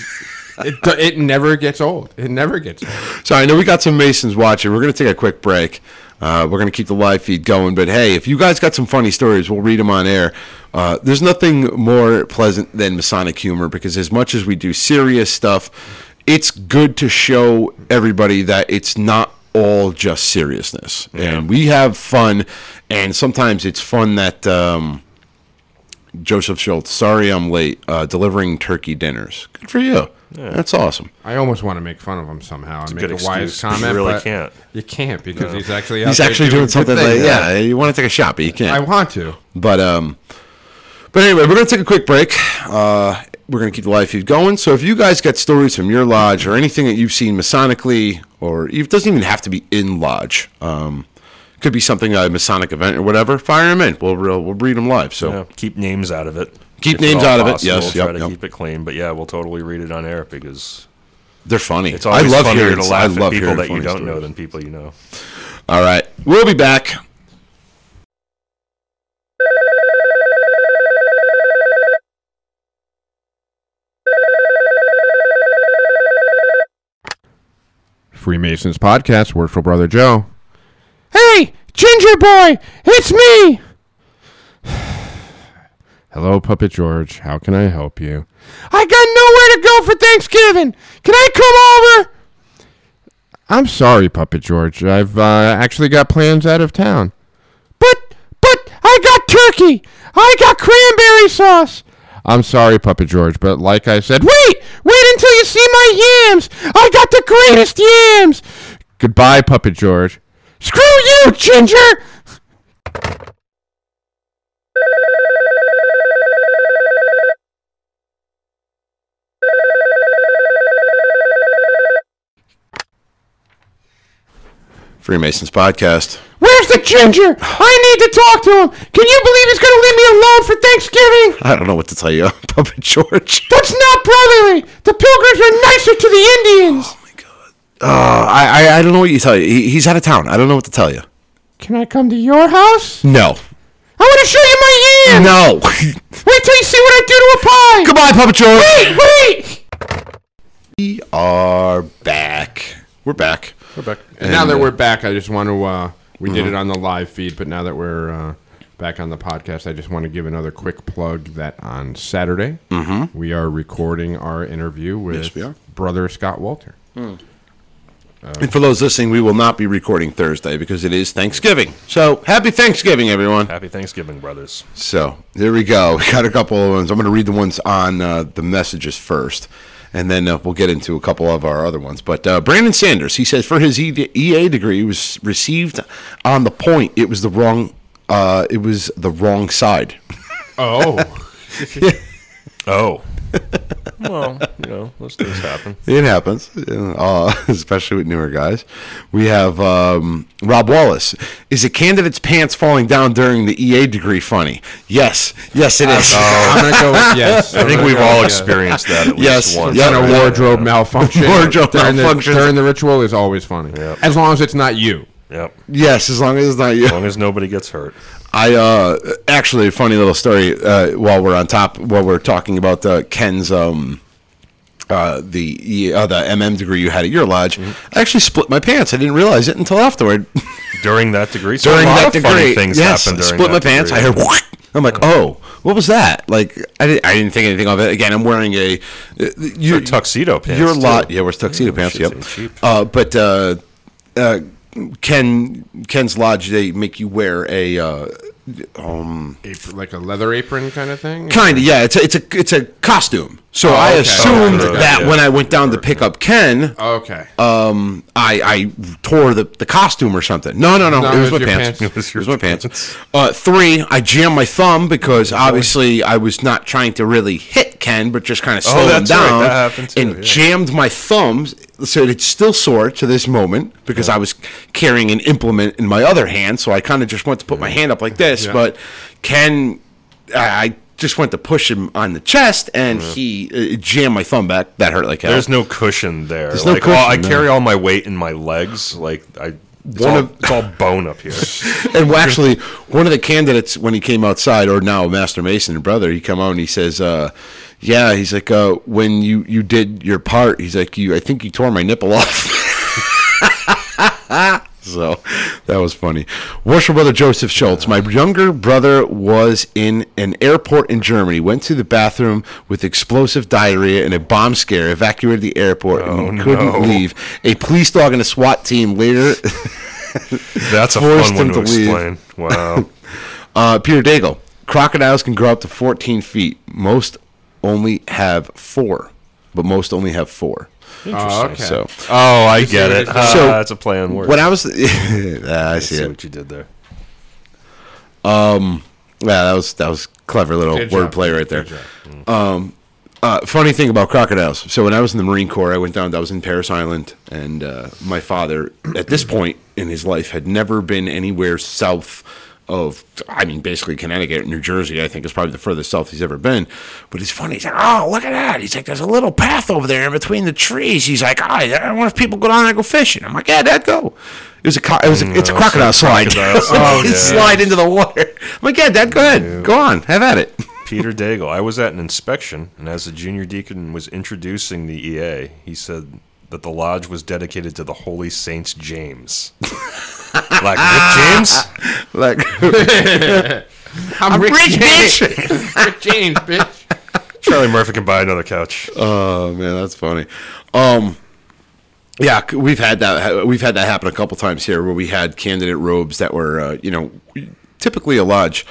it, it never gets old. It never gets old. So I know we got some Masons watching. We're going to take a quick break. Uh, we're going to keep the live feed going. But hey, if you guys got some funny stories, we'll read them on air. Uh, there's nothing more pleasant than Masonic humor because as much as we do serious stuff, it's good to show everybody that it's not all just seriousness. And we have fun. And sometimes it's fun that. Um, Joseph Schultz, sorry I'm late, uh, delivering turkey dinners. Good for you. That's awesome. I almost want to make fun of him somehow and a make good a wise excuse, but you comment. really but can't. You can't because he's actually out He's there actually doing good something like things. yeah. You want to take a shot, but you can't. I want to. But um, but anyway, we're gonna take a quick break. Uh, we're gonna keep the live feed going. So if you guys got stories from your lodge or anything that you've seen masonically, or it doesn't even have to be in lodge. Um, could be something a Masonic event or whatever. Fire them in. We'll we'll, we'll read them live. So Yeah, keep names out of it. Keep names out of it, yes, Try yep, to yep. keep it clean, but yeah, we'll totally read it on air because they're funny. it's always I love funnier hearing to I laugh love at people that you don't stories. know than people you know. All right, we'll be back. Freemasons podcast. Worshipful brother Joe. Hey, Ginger Boy, it's me. Hello, Puppet George. How can I help you? I got nowhere to go for Thanksgiving. Can I come over? I'm sorry, Puppet George. I've uh, actually got plans out of town. But, but I got turkey. I got cranberry sauce. I'm sorry, Puppet George, but like I said, wait, wait until you see my yams. I got the greatest yams. Goodbye, Puppet George. Screw you, Ginger. Freemasons podcast. Where's the Ginger? I need to talk to him. Can you believe he's going to leave me alone for Thanksgiving? I don't know what to tell you, *laughs* Puppet George. That's not brotherly. The Pilgrims are nicer to the Indians. Oh my god. Uh, I, I I don't know what you tell you. He, he's out of town. I don't know what to tell you. Can I come to your house? No. I want to show you my yams. No. Wait till you see what I do to a pie. Goodbye, Puppet George. Wait, wait. We are back. We're back. We're back. And And, now that uh, we're back, I just want to. Uh, we did it on the live feed, but now that we're uh, back on the podcast, I just want to give another quick plug that on Saturday we are recording our interview with Yes, we are. brother Scott Walter. And for those listening, we will not be recording Thursday because it is Thanksgiving. So happy Thanksgiving, everyone. Happy Thanksgiving, brothers. So there we go. *laughs* We got a couple of ones. I'm going to read the ones on uh, the messages first, and then uh, we'll get into a couple of our other ones. But uh, Brandon Sanders, he says for his EA degree was received on the point. It was the wrong. Uh, it was the wrong side. Oh, *laughs* Oh. *laughs* well, you know, those things happen. It happens, uh, *laughs* especially with newer guys. We have um, Rob Wallace. Is a candidate's pants falling down during the EA degree funny? Yes, yes, it is. I'm gonna go with *laughs* yes. I think we've all experienced that at least Yes, once. yeah, a wardrobe malfunction. Wardrobe during malfunction. The, during the ritual is always funny. Yeah. As long as it's not you. Yep. Yes, as long as it's not you. As long as nobody gets hurt. I uh, actually a funny little story. Uh, while we're on top, while we're talking about uh, Ken's um, uh, the uh, the MM degree you had at your lodge, Mm-hmm. I actually split my pants. I didn't realize it until afterward. *laughs* During that degree. So during that degree, funny things yes, happen during split my pants. degree. I heard. Whoosh. I'm like, oh, what was that? Like, I didn't, I didn't think anything of it. Again, I'm wearing a uh, you, tuxedo pants, Your lot, yeah, we're tuxedo pants. Yep. Uh, but uh, uh, Ken Ken's lodge, they make you wear a. Uh, um, Apron, like a leather apron kind of thing. Kind of, yeah. It's a it's a it's a costume. So Oh, I okay. assumed Oh, okay. that Yeah. when I went down to pick up Ken, Okay. um, I I tore the, the costume or something. No, no, no. No, it was, my your pants. pants. It was, *laughs* my pants. Uh, three, I jammed my thumb because obviously I was not trying to really hit Ken, but just kind of slow him Oh, that's right. down. Happened too, and yeah. jammed my thumbs, so it's still sore to this moment because I was carrying an implement in my other hand. So I kind of just went to put my hand up like this, Yeah. but Ken, I, I just went to push him on the chest, and he uh, jammed my thumb back. That hurt like hell. There's no cushion there. There's no like, all- I cushion, no. carry all my weight in my legs. Like I, it's, One all, of- it's all bone up here. *laughs* and actually, one of the candidates when he came outside, or now Master Mason, and brother, he come out and he says, uh, "Yeah, he's like, uh, when you you did your part, he's like, you, I think you tore my nipple off." *laughs* so that was funny. Worship brother Joseph Schultz. My younger brother was in an airport in Germany. Went to the bathroom with explosive diarrhea and a bomb scare. Evacuated the airport and Oh, couldn't no. leave. A police dog and a SWAT team later. *laughs* That's a fun one to, to explain. Wow. *laughs* Uh, Peter Daigle. Crocodiles can grow up to 14 feet. Most only have four, but most only have four. Oh, okay. So Oh, I get what it. it's *laughs* So, that's a play on words. when I was, *laughs* Ah, I I see see it. what you did there. Um, yeah, that was that was clever little Good job. wordplay right there. Good job. Uh, funny thing about crocodiles. So when I was in the Marine Corps, I went down. I was in Parris Island, and uh, my father, at this point in his life, had never been anywhere south of. I mean, basically Connecticut, New Jersey. I think is probably the furthest south he's ever been. But he's funny. He's like, "Oh, look at that!" He's like, "There's a little path over there in between the trees." He's like, "Oh, I wonder if people go down there and go fishing." I'm like, "Yeah, Dad, go." It was a co- it was a, it's a mm, crocodile slide. crocodile *laughs* slide, He yeah. slide into the water. I'm like, "Yeah, Dad, go ahead, go on, have at it." *laughs* Peter Daigle. I was at an inspection, and as the junior deacon was introducing the EA, he said that the lodge was dedicated to the Holy Saints James. *laughs* like Rick James? *laughs* Like, *laughs* I'm, Rick rich, James. Rick James, bitch. Charlie Murphy can buy another couch. Oh man, that's funny. Um, yeah, we've had that. We've had that happen a couple times here, where we had candidate robes that were, uh, you know, typically a lodge.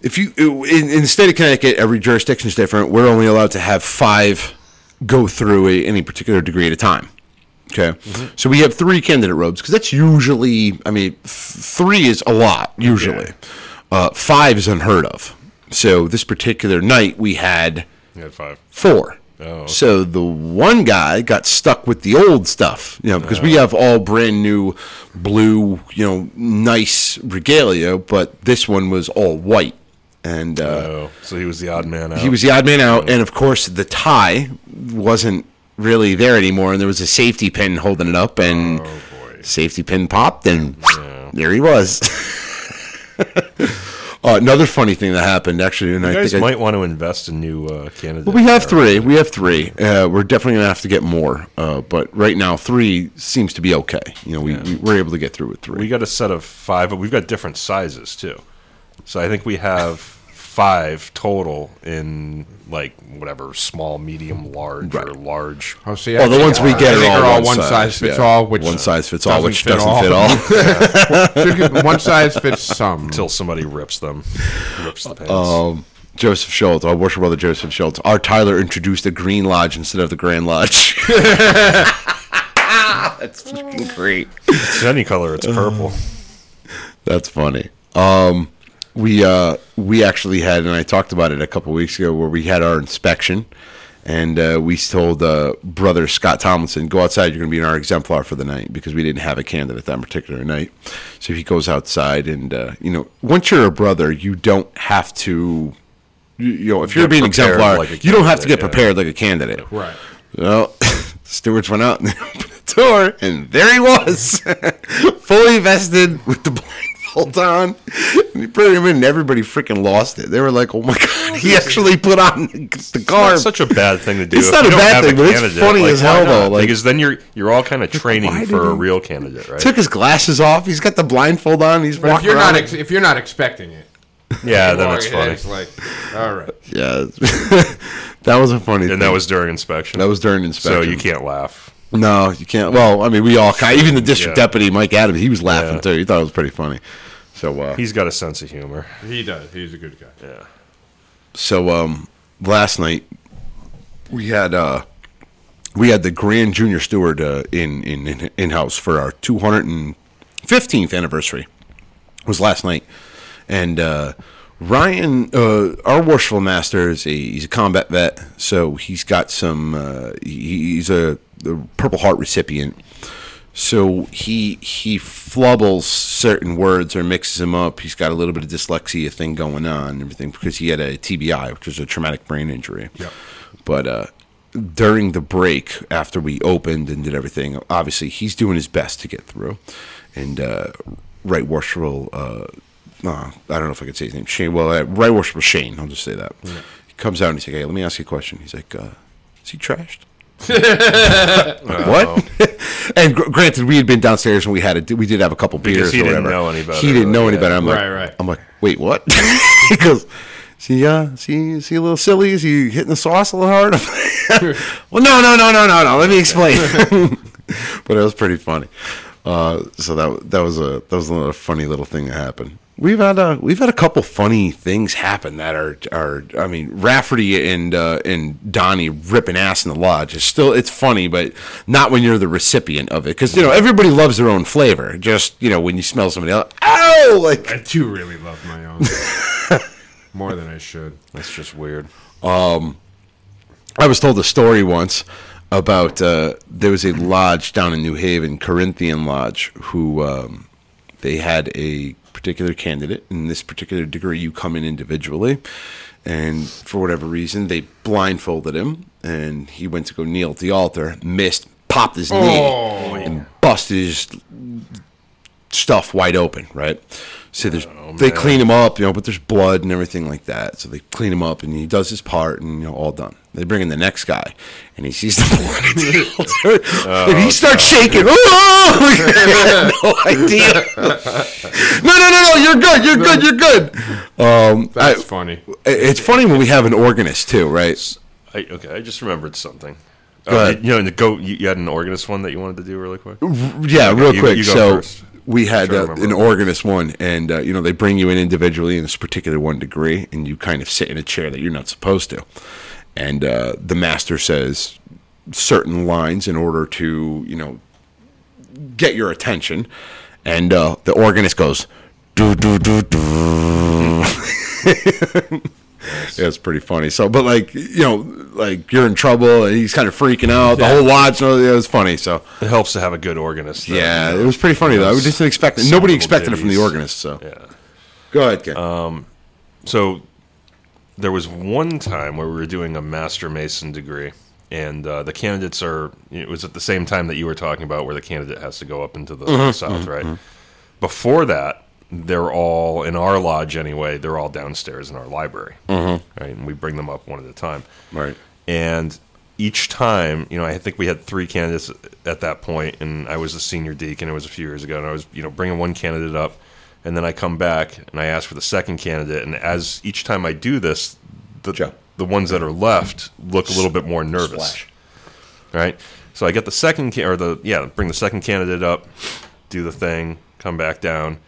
If you in, in the state of Connecticut, every jurisdiction is different. We're only allowed to have five go through a, any particular degree at a time. Okay, so we have three candidate robes because that's usually. I mean, th- three is a lot usually. Uh, five is unheard of. So this particular night we had You had five. four. Oh, okay. So the one guy got stuck with the old stuff, you know, because we have all brand new blue, you know, nice regalia, but this one was all white. And uh, Oh, so he was the odd man out. he was the odd man out. And of course, the tie wasn't really there anymore. And there was a safety pin holding it up, and Oh boy. safety pin popped, and there he was. *laughs* uh, another funny thing that happened, actually, and You I guys think I- might want to invest in new uh, candidates. well, we have three. We have three. Uh, we're definitely gonna have to get more. Uh, but right now, three seems to be okay. You know, we, we we're able to get through with three. We got a set of five, but we've got different sizes too. So I think we have five total in like whatever small, medium, large, or large. Oh, see, Well, the ones we get I are all, are all one, one size, fits yeah. all, which one size fits all, which fit doesn't all. fit all. *laughs* Should one size fits some. Until somebody rips them, rips the pants. um, Joseph Schultz, our worship brother Joseph Schultz. Our Tyler introduced the Green Lodge instead of the Grand Lodge. *laughs* *laughs* That's fucking great. it's any color, it's purple. That's funny. Um, we uh, we actually had, and I talked about it a couple weeks ago, where we had our inspection, and uh, we told uh, brother Scott Tomlinson, "Go outside. You're going to be in our exemplar for the night," because we didn't have a candidate that particular night. So he goes outside, and uh, you know, once you're a brother, you don't have to. You, you know, if you're Get being exemplar, like you don't have to get candidate, yeah. prepared like a candidate. right. Well, *laughs* stewards went out and they *laughs* opened the door, and there he was, *laughs* fully vested with the blindfold on. And he put him in, and everybody freaking lost it. They were like, "Oh my god, *laughs* he actually put on the, the It's such a bad thing to do. It's not a bad have thing, but it's funny Like, as hell, though, like- because then you're you're all kind of training for a real candidate, right? Took his glasses off. He's got the blindfold on. He's But if you're not ex- if you're not expecting it, yeah, then it's funny. It's like, all right. yeah, *laughs* that was a funny. And thing. that was during inspection. that was during inspection. so you can't laugh. No, you can't. Well, I mean, we all kind. Even the district Yeah. deputy, Mike Adams, he was laughing Yeah. too. He thought it was pretty funny. So, uh, He's got a sense of humor. He does. He's a good guy. Yeah. So um, last night we had uh, we had the Grand Junior Steward uh, in in in, in house for our 215th anniversary. It was last night, and uh, Ryan, uh, our worshipful master, is a he's a combat vet, so he's got some. Uh, he, he's a, a Purple Heart recipient. So he he flubbles certain words or mixes them up. He's got a little bit of dyslexia thing going on and everything because he had a TBI, which is a traumatic brain injury. Yep. But uh, during the break, after we opened and did everything, obviously he's doing his best to get through. And uh, Right Worshipful, uh, uh, I don't know if I could say his name, Shane. Well, uh, Right Worshipful Shane, I'll just say that. He comes out and he's like, "Hey, let me ask you a question." He's like, uh, "Is he trashed?" *laughs* what? *laughs* and gr- granted, we had been downstairs and we had a, we did have a couple beers. Because he or didn't whatever. know any better, He didn't know though, any better. I'm like, Right, right. I'm like, wait, what? *laughs* he goes, see, uh, see, see, a little silly. Is he hitting the sauce a little hard? well, no, no, no, no, no, no. Let me explain. but it was pretty funny. Uh, so that that was a that was another funny little thing that happened. We've had a we've had a couple funny things happen that are are I mean Rafferty and uh, and Donnie ripping ass in the lodge is still it's funny but not when you're the recipient of it because you know everybody loves their own flavor just you know when you smell somebody else oh like I do really love my own *laughs* more than I should. That's just weird. um I was told a story once about uh, there was a lodge down in New Haven, Corinthian Lodge, who um, they had a particular candidate. In this particular degree, you come in individually, and for whatever reason, they blindfolded him, and he went to go kneel at the altar, missed, popped his knee, oh. and busted his stuff wide open, right? So there's, they clean him up, you know, but there's blood and everything like that. So they clean him up, and he does his part, and you know, all done. They bring in the next guy, and he sees the *laughs* blood the *laughs* and he starts shaking. *laughs* Oh! No idea. no, no, no, no! You're good. You're good. You're good. Um, I- That's funny. it's funny when we have an organist too, right? I, okay, I just remembered something. Uh. You know, in the goat, you, you had an organist one that you wanted to do really quick. Yeah, real you- quick. so first. We had uh, an organist one, and uh, you know they bring you in individually in this particular one degree, and you kind of sit in a chair that you're not supposed to. And uh, the master says certain lines in order to you know get your attention, and uh, the organist goes do do do do. *laughs* Yeah, it's pretty funny. So, but like you know, like you're in trouble, and he's kind of freaking out. The whole lodge, you know, it was funny. So, It helps to have a good organist. though, yeah, it was pretty funny though. We just didn't expect it. Nobody expected it from the organist. So, Yeah. go ahead, Ken. So there was one time where we were doing a master mason degree, and uh, the candidates are. It was at the same time that you were talking about, where the candidate has to go up into the Mm-hmm. south, right? Before that, they're all in our lodge anyway. They're all downstairs in our library, Mm-hmm. right? And we bring them up one at a time. right. And each time, you know, I think we had three candidates at that point, and I was a senior deacon. It was a few years ago, and I was, you know, bringing one candidate up, and then I come back and I ask for the second candidate, and as each time I do this, the Joe. the ones that are left look a little bit more nervous. Splash. Right. So I get the second or the yeah, bring the second candidate up, do the thing, come back down,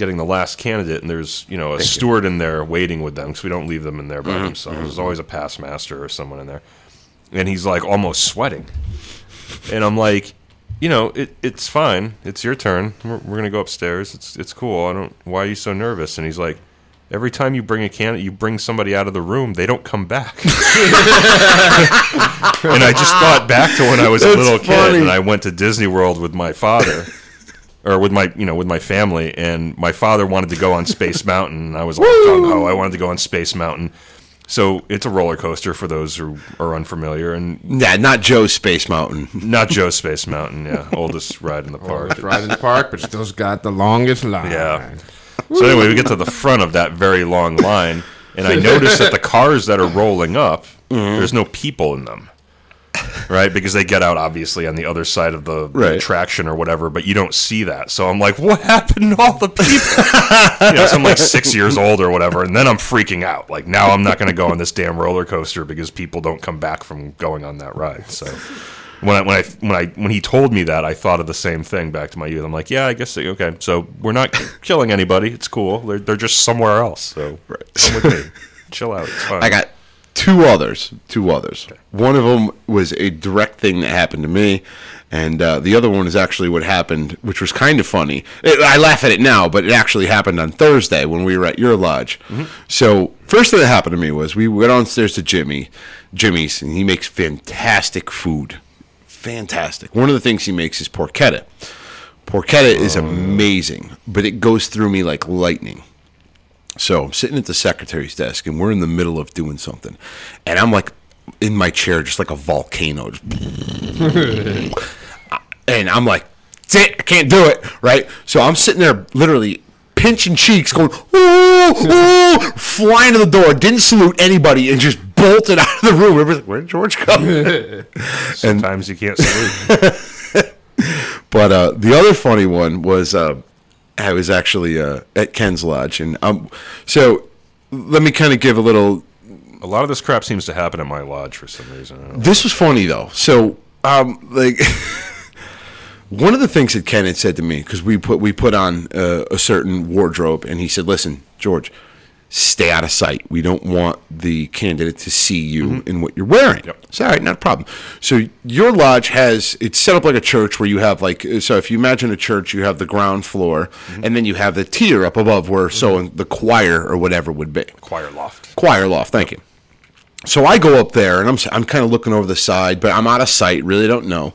getting the last candidate, and there's you know a steward in there waiting with them because we don't leave them in there by themselves. There's always a pass master or someone in there, and he's like almost sweating, and I'm like. You know, it, it's fine. It's your turn. We're, we're gonna go upstairs. It's it's cool. I don't. Why are you so nervous? And he's like, every time you bring a candidate, you bring somebody out of the room. They don't come back. *laughs* and I just thought back to when I was a That's little kid and I went to Disney World with my father. Or with my, you know, with my family, and my father wanted to go on Space *laughs* Mountain, and I was like, oh, gung ho, I wanted to go on Space Mountain. So it's a roller coaster for those who are unfamiliar, and Yeah, not Joe's Space Mountain. *laughs* not Joe Space Mountain, yeah, *laughs* oldest ride in the park. It's right in the park, but still's got the longest line. Yeah. So anyway, we get to the front of that very long line, and I notice that the cars that are rolling up, mm-hmm. there's no people in them, *laughs* right? Because they get out obviously on the other side of the Right. attraction or whatever, but you don't see that. So I'm like, what happened to all the people? *laughs* you know, so I'm like six years old or whatever, and then I'm freaking out. Like now I'm not going to go on this damn roller coaster because people don't come back from going on that ride. So. When I, when I when I when he told me that, I thought of the same thing back to my youth. I'm like, yeah, I guess they- okay. So we're not killing anybody. It's cool. They're they're just somewhere else. So come with me. Chill out. It's fine. I got two others. Two others. One of them was a direct thing that happened to me, and uh, the other one is actually what happened, which was kind of funny. It, I laugh at it now, but it actually happened on Thursday when we were at your lodge. So first thing that happened to me was we went downstairs to Jimmy, Jimmy's, and he makes fantastic food. Fantastic. One of the things he makes is porchetta. Porchetta is amazing, but it goes through me like lightning. So I'm sitting at the secretary's desk, and we're in the middle of doing something, and I'm like in my chair, just like a volcano, *laughs* and I'm like, "That's I can't do it." Right? So I'm sitting there, literally pinching cheeks, going, "Ooh, ooh," flying to the door, didn't salute anybody, and just bolted out of the room. Everybody's like, "Where did George come?" *laughs* Sometimes you can't sleep. *laughs* But uh, the other funny one was uh, I was actually uh, at Ken's lodge, and um, so let me kind of give a little a lot of this crap seems to happen at my lodge for some reason. I don't know. This was funny though. So, um, like *laughs* one of the things that Ken had said to me because we put we put on uh, a certain wardrobe, and he said, "Listen, George, stay out of sight. We don't want the candidate to see you mm-hmm. in what you're wearing." Yep. Right, not a problem. So your lodge has it's set up like a church where you have like uh, so if you imagine a church, you have the ground floor, mm-hmm. and then you have the tier up above where so mm-hmm. the choir or whatever would be Choir loft. choir loft. Thank you. So I go up there and I'm I'm kind of looking over the side, but I'm out of sight. Really don't know,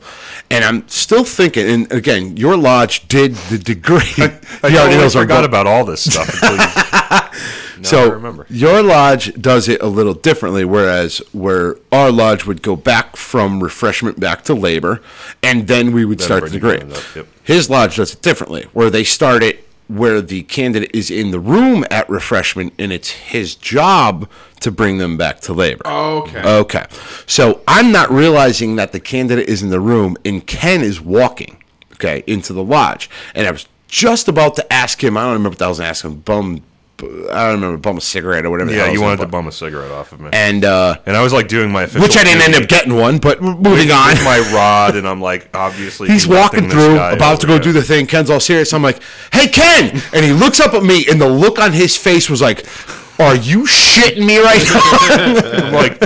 and I'm still thinking. And again, your lodge did the degree. I *laughs* ordeals are forgot about all this stuff. *laughs* Now so I remember. your lodge does it a little differently, whereas where our lodge would go back from refreshment back to labor, and then we would Then start the the degree. up, yep. His lodge does it differently, where they start it where the candidate is in the room at refreshment, and it's his job to bring them back to labor. Okay. Okay. So I'm not realizing that the candidate is in the room and Ken is walking, okay, into the lodge. And I was just about to ask him, I don't remember what I was asking, bum, I don't remember, bum a cigarette or whatever. Yeah, you wanted to bum a cigarette off of me. And, uh, And I was like doing my which I didn't end up getting one, but moving with on. my rod, and I'm like obviously He's walking through, about to go do the thing. Ken's all serious. I'm like, "Hey, Ken!" And he looks up at me, and the look on his face was like, "Are you shitting me right now?" I'm *laughs* like,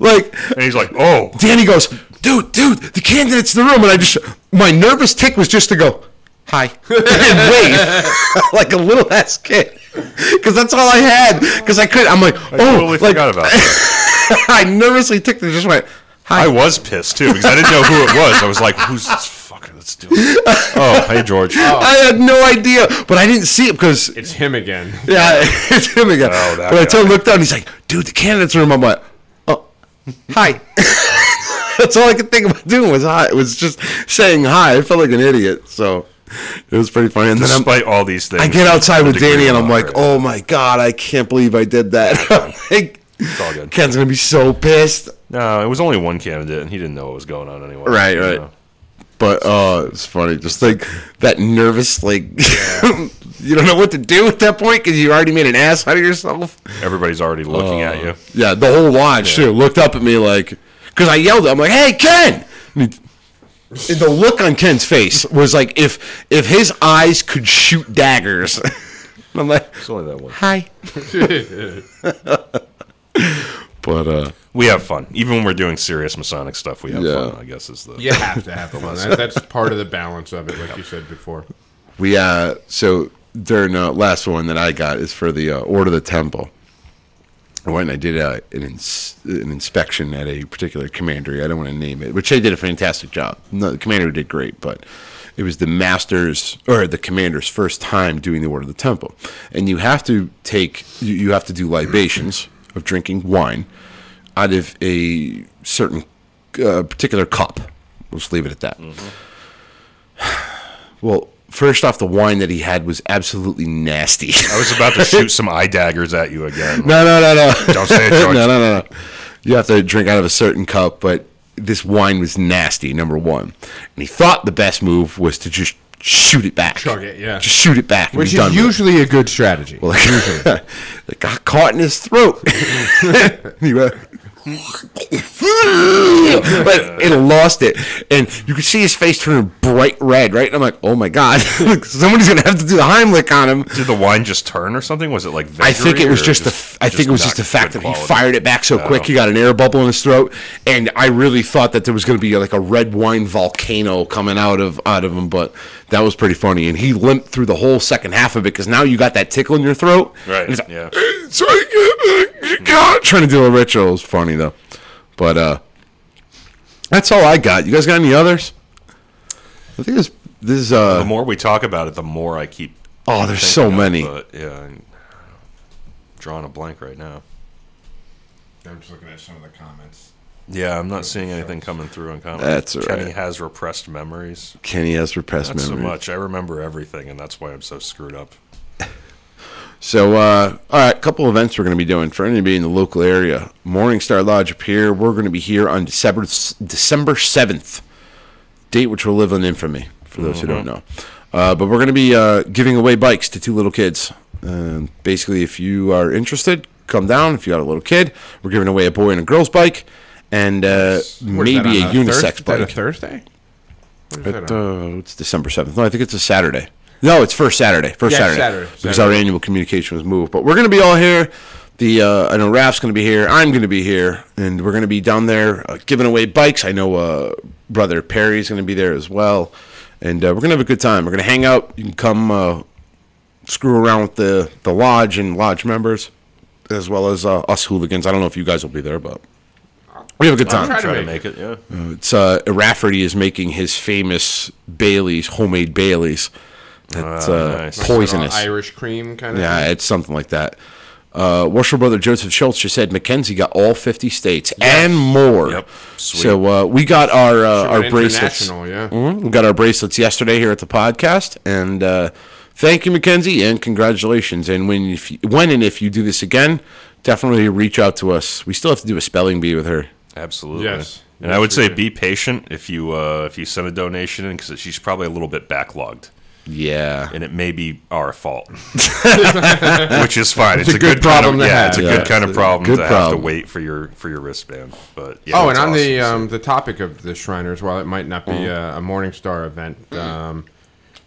like, and he's like, oh, Danny goes, dude, dude, the candidate's in the room. And I just, my nervous tick was just to go, hi, *laughs* and wave *laughs* like a little ass kid. *laughs* Because that's all I had. Because I couldn't, I'm like, I oh, totally like, forgot about that. *laughs* I nervously ticked and just went, hi. I was pissed too because I didn't know who it was. I was like, who's this fucker that's doing? it? Oh, hey George. *laughs* I had no idea, but I didn't see it because, It's him again. yeah, it's him again. Oh, but I guy. told looked down, he's like, dude, the candidate's room. I'm like, oh, hi. That's all I could think about doing was hi. It was just saying hi. I felt like an idiot. So it was pretty funny. And then I'm, Despite all these things, I get outside with Danny and I'm like, oh my god, I can't believe I did that. *laughs* Like, it's all good. Ken's gonna be so pissed. No, it was only one candidate, and he didn't know what was going on anyway. Right, right. know. But uh, it's funny, just like that nervous, like *laughs* you don't know what to do at that point because you already made an ass out of yourself. Everybody's already looking at you. Yeah, the whole lodge too looked up at me like, because I yelled, I'm like, "Hey, Ken!" And he- the look on Ken's face was like if if his eyes could shoot daggers. *laughs* I'm like, It's only that one. "Hi." *laughs* but uh, We have fun, even when we're doing serious Masonic stuff. We have Yeah. fun. I guess is the You have to have fun. That, that's part of the balance of it, like you said before. we uh, so during uh, last one that I got is for the uh, Order of the Temple. I went and I did uh, an, ins- an inspection at a particular commandery. I don't want to name it, which they did a fantastic job. No, the commander did great, but it was the master's or the commander's first time doing the Order of the Temple, and you have to take you, you have to do libations of drinking wine out of a certain uh, particular cup. We'll just leave it at that. *sighs* Well, first off, the wine that he had was absolutely nasty. *laughs* I was about to shoot some eye daggers at you again. No, no, no, no. *laughs* Don't say it, George. *laughs* no, no, no, no. You have to drink out of a certain cup, but this wine was nasty, number one. And he thought the best move was to just shoot it back. Chug it, yeah. Just shoot it back. and Which be is done with it. usually a good strategy. Well, like, it got caught in his throat. he went, *laughs* but it lost it, and you could see his face turn bright red. Right, and I'm like, oh my god, *laughs* somebody's gonna have to do the Heimlich on him. Did the wine just turn or something? Was it like I think it was just the. f- I think it was just the fact that he fired it back so quick. Oh. He got an air bubble in his throat, and I really thought that there was going to be like a red wine volcano coming out of out of him. But that was pretty funny, and he limped through the whole second half of it because now you got that tickle in your throat. Right. He's like, Yeah. *laughs* so I, God, trying to do a ritual. It was funny though, but uh, that's all I got. You guys got any others? I think this this is The uh more we talk about it, the more I keep. oh, there's thinking so of it, many. But yeah, I'm drawing a blank right now. I'm just looking at some of the comments. Yeah, I'm not seeing anything coming through on comments. That's all Kenny has repressed memories. Kenny has repressed Not so much. I remember everything, and that's why I'm so screwed up. So, uh, all right, a couple events we're going to be doing for anybody in the local area. Morning Star Lodge up here. We're going to be here on December December seventh, date which will live in infamy for those who don't know. Uh, but we're going to be uh, giving away bikes to two little kids. Uh, basically, if you are interested, come down. If you got a little kid, we're giving away a boy and a girl's bike, and uh, What is that, maybe a on unisex Thurs- is that a bike. Thursday? Is It, uh, it's December seventh. No, I think it's a Saturday. No, it's first Saturday. First Yeah, Saturday. Saturday. Because Saturday. our annual communication was moved. But we're going to be all here. The uh, I know Raf's going to be here. I'm going to be here, and we're going to be down there uh, giving away bikes. I know uh, brother Perry's going to be there as well, and uh, we're going to have a good time. We're going to hang out. You can come uh, screw around with the the lodge and lodge members, as well as uh, us hooligans. I don't know if you guys will be there, but we have a good time. try to Try to make make it, yeah. It's uh, Rafferty is making his famous Bailey's, homemade Bailey's. That's Ah, uh, nice. Like poisonous. Irish cream kind of. Yeah, it's something like that. Uh, Worcester brother Joseph Schultz just said Mackenzie got all 50 states and more. Yep. Sweet. So uh, we got our uh, our bracelets. International, yeah. Mhm. We got our bracelets yesterday here at the podcast, and uh, thank you, Mackenzie, and congratulations. And when if you, when and if you do this again, definitely reach out to us. We still have to do a spelling bee with her. Absolutely. Yes. And Yes, I would we say do. be patient if you uh, if you send a donation in because she's probably a little bit backlogged, Yeah. and it may be our fault, *laughs* which is fine. It's, a good kind problem of, to yeah, have. It's a Yeah, good kind of it's a problem good to have problem. to wait for your for your wristband. But yeah, Oh, and on the awesome. um, the topic of the Shriners, while it might not be Mm-hmm. a, a Morning Star event, um,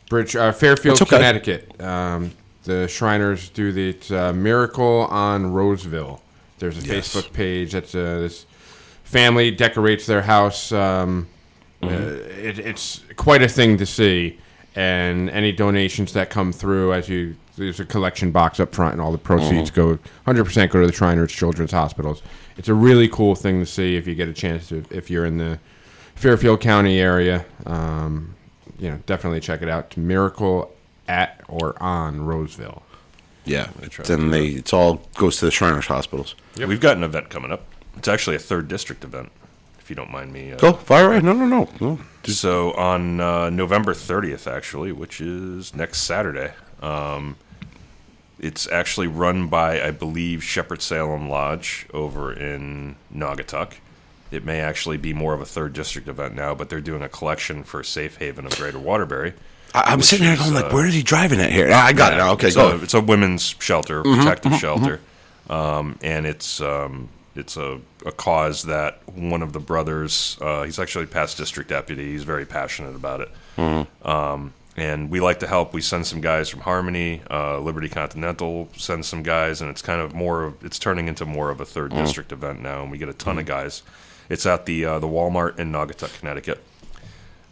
Bridge uh, Fairfield, okay. Connecticut, um, the Shriners do the uh, Miracle on Roseville. There's a Yes. Facebook page that's uh, this family decorates their house. Um, Mm-hmm. uh, it, it's quite a thing to see, and any donations that come through, as you there's a collection box up front, and all the proceeds Mm-hmm. go 100% go to the Shriners Children's Hospitals. It's a really cool thing to see if you get a chance to if you're in the Fairfield County area. Um, you know, definitely check it out. Miracle at or on Roseville. Yeah. try Then they it's all goes to the Shriners hospitals. we've got an event coming up. It's actually a third district event, if you don't mind me. Uh, Go fire away. No, no, no, no. So on uh, November 30th, actually, which is next Saturday, um, it's actually run by, I believe, Shepherd Salem Lodge over in Naugatuck. it may actually be more of a third district event now, but they're doing a collection for Safe Haven of Greater Waterbury. I, I'm sitting there going like, uh, where is he driving at here? Ah, I got it. Okay, it's go. It's a women's shelter, protective shelter, um, and it's um, it's a, a cause that one of the brothers. Uh, he's actually past district deputy. He's very passionate about it. Um, and we like to help. We send some guys from Harmony, uh, Liberty Continental sends some guys, and it's kind of more. Of, it's turning into more of a third district event now, and we get a ton of guys. It's at the uh, the Walmart in Naugatuck, Connecticut,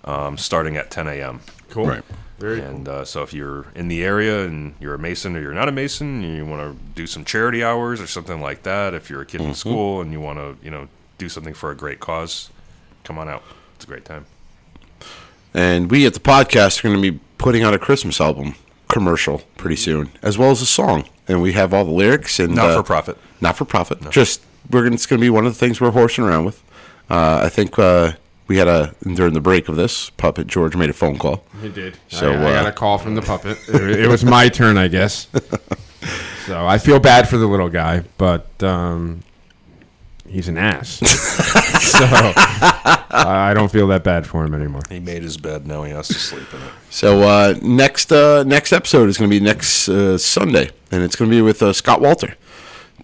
um, starting at 10 a.m. Cool. Right. Very And uh, so if you're in the area and you're a Mason or you're not a Mason, and you want to do some charity hours or something like that. If you're a kid in school and you want to, you know, do something for a great cause, come on out. It's a great time. And we at the podcast are going to be putting out a Christmas album commercial pretty soon, as well as a song. And we have all the lyrics and Not uh, for profit. Not for profit. Just we're gonna, it's going to be one of the things we're horsing around with. Uh, I think uh, we had a during the break of this, Puppet George made a phone call. He did. So, I, I got uh, a call from the puppet. It, it was my turn, I guess. *laughs* So I feel bad for the little guy, but um, he's an ass. *laughs* so I don't feel that bad for him anymore. He made his bed. Now he has to sleep in it. So uh, next uh, next episode is going to be next uh, Sunday, and it's going to be with uh, Scott Wolter.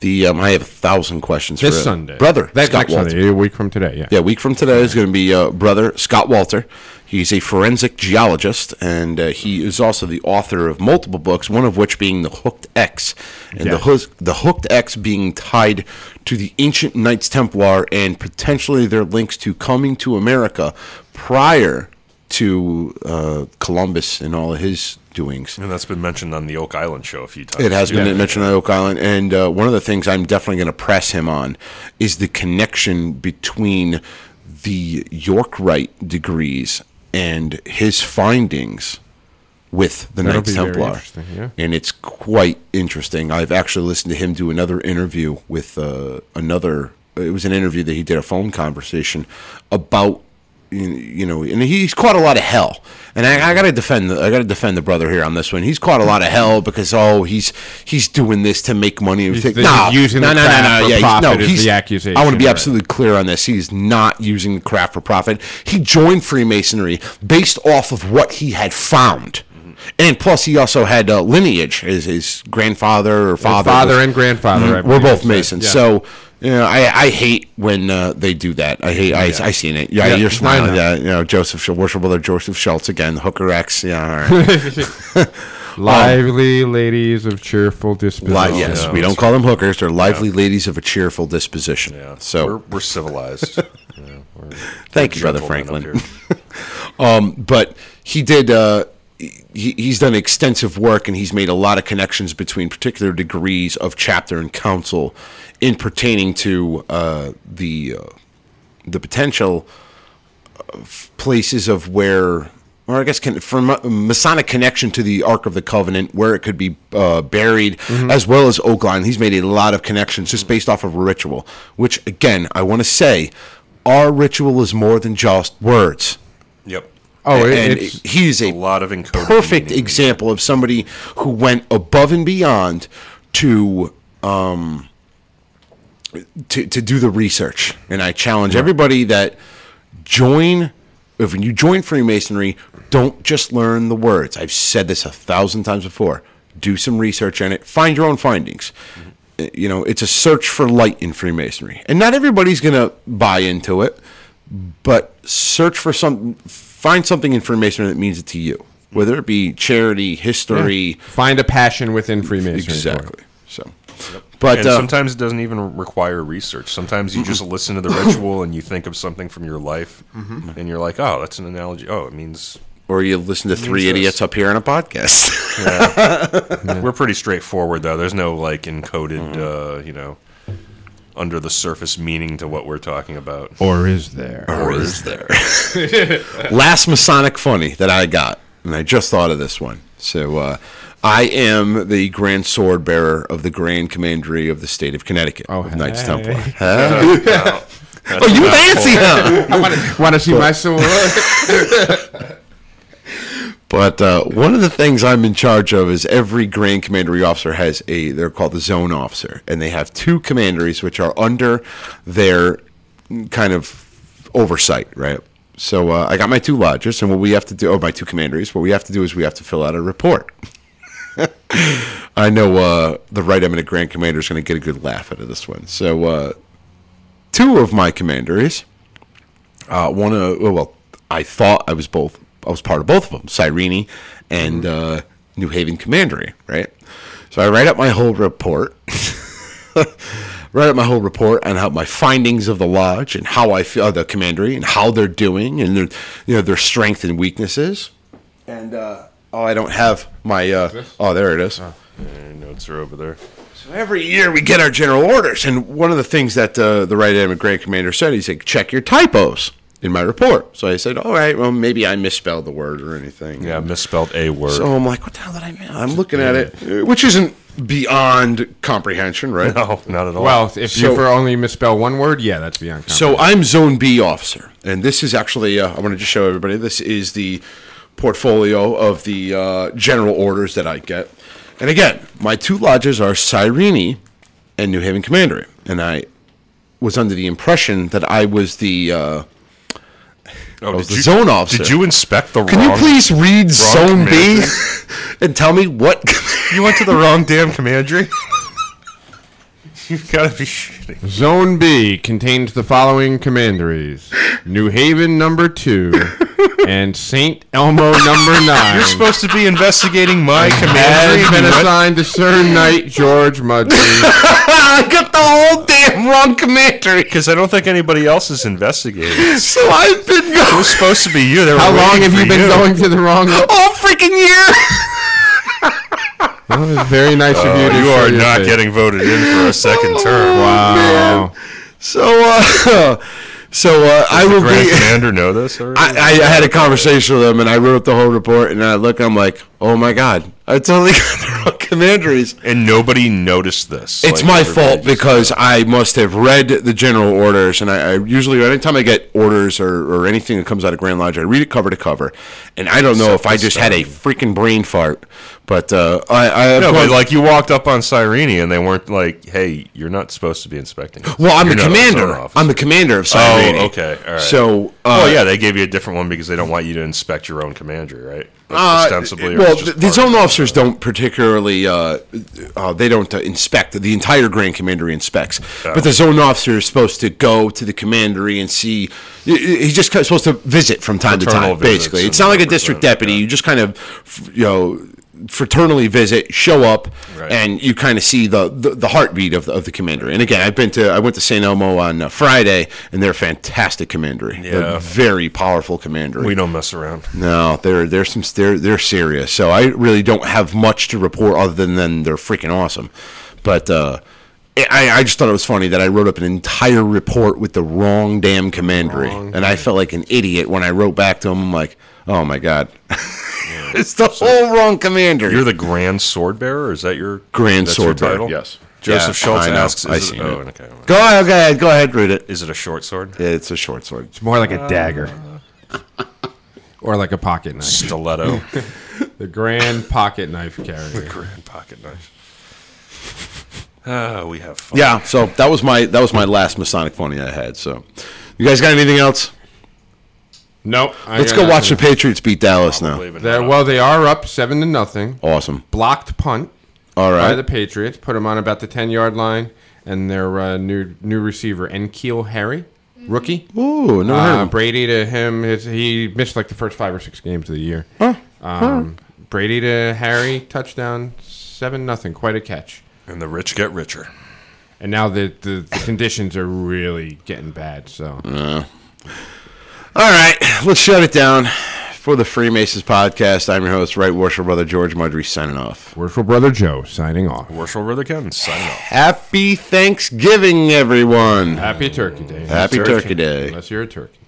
The um, I have a thousand questions This for uh, Sunday, brother That's Scott next Wolter. Sunday, a week from today. Yeah. Yeah, a week from today is going to be uh, brother Scott Wolter. He's a forensic geologist, and uh, he is also the author of multiple books, one of which being The Hooked X. And the, Yes. Hus- the Hooked X being tied to the ancient Knights Templar and potentially their links to coming to America prior to uh, Columbus and all of his doings. And that's been mentioned on the Oak Island show a few times. It has been Yeah. mentioned on Oak Island, and uh, one of the things I'm definitely going to press him on is the connection between the York Rite degrees and his findings with the That'll Knights Templar. yeah. And it's quite interesting. I've actually listened to him do another interview with uh, another. It was an interview that he did a phone conversation about you know, and he's caught a lot of hell. And I, I got to defend, the, I got to defend the brother here on this one. He's caught a lot of hell because oh, he's he's doing this to make money. He's- Think- no, using no, the no, no, craft no, for yeah, he's- profit no, he's- the accusation, I want to be right. absolutely clear on this. He's not using the craft for profit. He joined Freemasonry based off of what he had found. And plus, he also had uh, lineage. His, his grandfather or His father, father was- and grandfather. Mm-hmm. We're both. Masons, Yeah. so you know, I, I hate when uh, they do that. I hate. I, I seen it. Yeah, Yeah, you're smiling. Yeah, you know, Joseph, Sch- worship brother Joseph Schultz again. Hooker X. Yeah, right. *laughs* lively ladies of cheerful disposition. Li- yes, yeah, we don't call them hookers. They're lively ladies of a cheerful disposition. Yeah. So we're, we're civilized. *laughs* Yeah, we're- Thank you, Brother Franklin. here. *laughs* but he did uh, he, he's done extensive work and he's made a lot of connections between particular degrees of chapter and council in pertaining to uh, the uh, the potential of places of where or I guess can, from Masonic connection to the Ark of the Covenant, where it could be uh, buried, as well as Oak Island. He's made a lot of connections just based off of ritual. Which, again, I want to say, our ritual is more than just words. Oh, and it's he A a lot of encoded perfect meaning. example of somebody who went above and beyond to um to to do the research. And I challenge everybody that join if you join Freemasonry, don't just learn the words. I've said this a thousand times before. Do some research on it. Find your own findings. Uh, You know, it's a search for light in Freemasonry, and not everybody's going to buy into it. But search for some, find something in Freemasonry that means it to you, whether it be charity, history, find a passion within Freemasonry. exactly. So, but And uh, sometimes it doesn't even require research. Sometimes you just listen to the ritual and you think of something from your life, Mm-hmm. and you're like, "Oh, that's an analogy. Oh, it means or you listen to three this. idiots up here on a podcast. *laughs* we're pretty straightforward though. There's no like encoded, Mm-hmm. uh, you know, under the surface meaning to what we're talking about. Or is there? or is there? *laughs* Last Masonic funny that I got, and I just thought of this one. So, uh, I am the Grand Sword Bearer of the Grand Commandery of the state of Connecticut Oh, of Knights hey. Templar. *laughs* Huh? That's *laughs* oh, you fancy, huh? I Want to see my sword? But uh, one of the things I'm in charge of is every Grand Commandery officer has a, they're called the zone officer, and they have two commanderies which are under their kind of oversight, right? So uh, I got my two lodges, and what we have to do, oh, my two commanderies. What we have to do is we have to fill out a report. *laughs* I know uh, the right eminent grand commander is going to get a good laugh out of this one. So, uh, two of my commanderies, uh, one of well, I thought I was both. I was part of both of them, Cyrene and uh, New Haven Commandery, right? So I write up my whole report, *laughs* write up my whole report on how my findings of the lodge and how I feel the commandery and how they're doing and their you know their strengths and weaknesses. And uh, oh, I don't have my uh, oh, there it is. Uh, notes are over there. So every year we get our general orders, and one of the things that uh, the right eminent grand commander said, he said, check your typos in my report. So I said, all right, well, maybe I misspelled the word or anything. Yeah, misspelled a word. So I'm like, what the hell did I miss? I'm looking at it, uh, which isn't beyond comprehension, right? no, not at all. Well, if So- you for only misspell one word, yeah, that's beyond. So I'm Zone B officer, and this is actually uh, I want to just show everybody. This is the portfolio of the uh, general orders that I get. And again, my two lodges are Cyrene and New Haven Commandery, and I was under the impression that I was the uh, oh, was the zone officer. Did you inspect the wrong? Can wrong? you please read Zone B *laughs* and tell me what? You went to the wrong damn commandery. *laughs* You've got to be shitting. Zone B contains the following commanderies: New Haven number two *laughs* and Saint Elmo number nine. You're supposed to be investigating my commandery. has and been assigned to Sir Knight George Mudley. *laughs* I got the whole damn wrong commandery. Because I don't think anybody else is investigating. *laughs* So I've been going. It going was supposed to be you. They were How long have you been going to the wrong? all freaking year. Well, it's very nice of you. Oh, to you are not face. getting voted in for a second term. Wow. So, uh, *laughs* so uh, I will Grand be. Commander know this *laughs* already? I, I had a conversation with him, and I wrote up the whole report, and I look, I'm like, oh my god, I totally *laughs* got the wrong commanderies. and nobody noticed this. It's Like, my fault because I must have read the general orders, and I, I usually, anytime I get orders or, or anything that comes out of Grand Lodge, I read it cover to cover, and I don't know if I just had a freaking brain fart, but uh, I, I No, but like you walked up on Cyrene and they weren't like, "Hey, you're not supposed to be inspecting." this. well, I'm You're the commander. officer." I'm the commander of Oh, Cyrene. okay, all right. So, uh, well, yeah, they gave you a different one because they don't want you to inspect your own commander, right? Uh, ostensibly, well, the zone officers don't particularly. Uh, uh, they don't uh, inspect. The entire grand commandery inspects, but the zone officer is supposed to go to the commandery and see. He's just supposed to visit from time to time. Basically, it's not like a district deputy. yeah. You just kind of, you know. Fraternally visit, show up, Right. and you kind of see the, the, the heartbeat of the, of the commandery. And again, I've been to I went to St. Elmo on uh, Friday, and they're fantastic commandery. They're Yeah. very powerful commandery. We don't mess around. No, they're they're some they're they're serious. So I really don't have much to report other than, than they're freaking awesome. But uh, I I just thought it was funny that I wrote up an entire report with the wrong damn commandery, and I felt like an idiot when I wrote back to him. I'm like, oh my god, *laughs* *laughs* it's the whole wrong commander. You're the Grand Sword Bearer. Is that your Grand that's your Sword Bearer, title? yes. Joseph Yeah, Schultz I asks, I is seen it, oh, okay. go ahead, go ahead, go ahead, read it. Is it a short sword? It's a short sword. It's more like a dagger. Or like a pocket knife. Stiletto. *laughs* The grand pocket knife carrier. the Grand pocket knife. Ah, we have fun. Yeah, so that was my that was my last Masonic funny I had. So, you guys got anything else? Nope. Let's go watch the. Patriots beat Dallas now. Believe They're- well, they are up seven to nothing. Awesome. Blocked punt All by right. the Patriots. Put them on about the ten yard line, and their uh, new new receiver N'Keal Harry, rookie. Ooh, no. Uh. Brady to him, his, he missed like the first five or six games of the year. Um, Brady to Harry, touchdown, seven nothing, quite a catch. and the rich get richer. And now the, the, the conditions are really getting bad. So All right, let's shut it down. For the Freemasons podcast, I'm your host, Right Worship Brother George Mudry, signing off. worshipful brother Joe signing off. Worship Brother Ken, signing off. Happy Thanksgiving, everyone. Happy Turkey Day. Happy Turkey Day. Unless you're a turkey.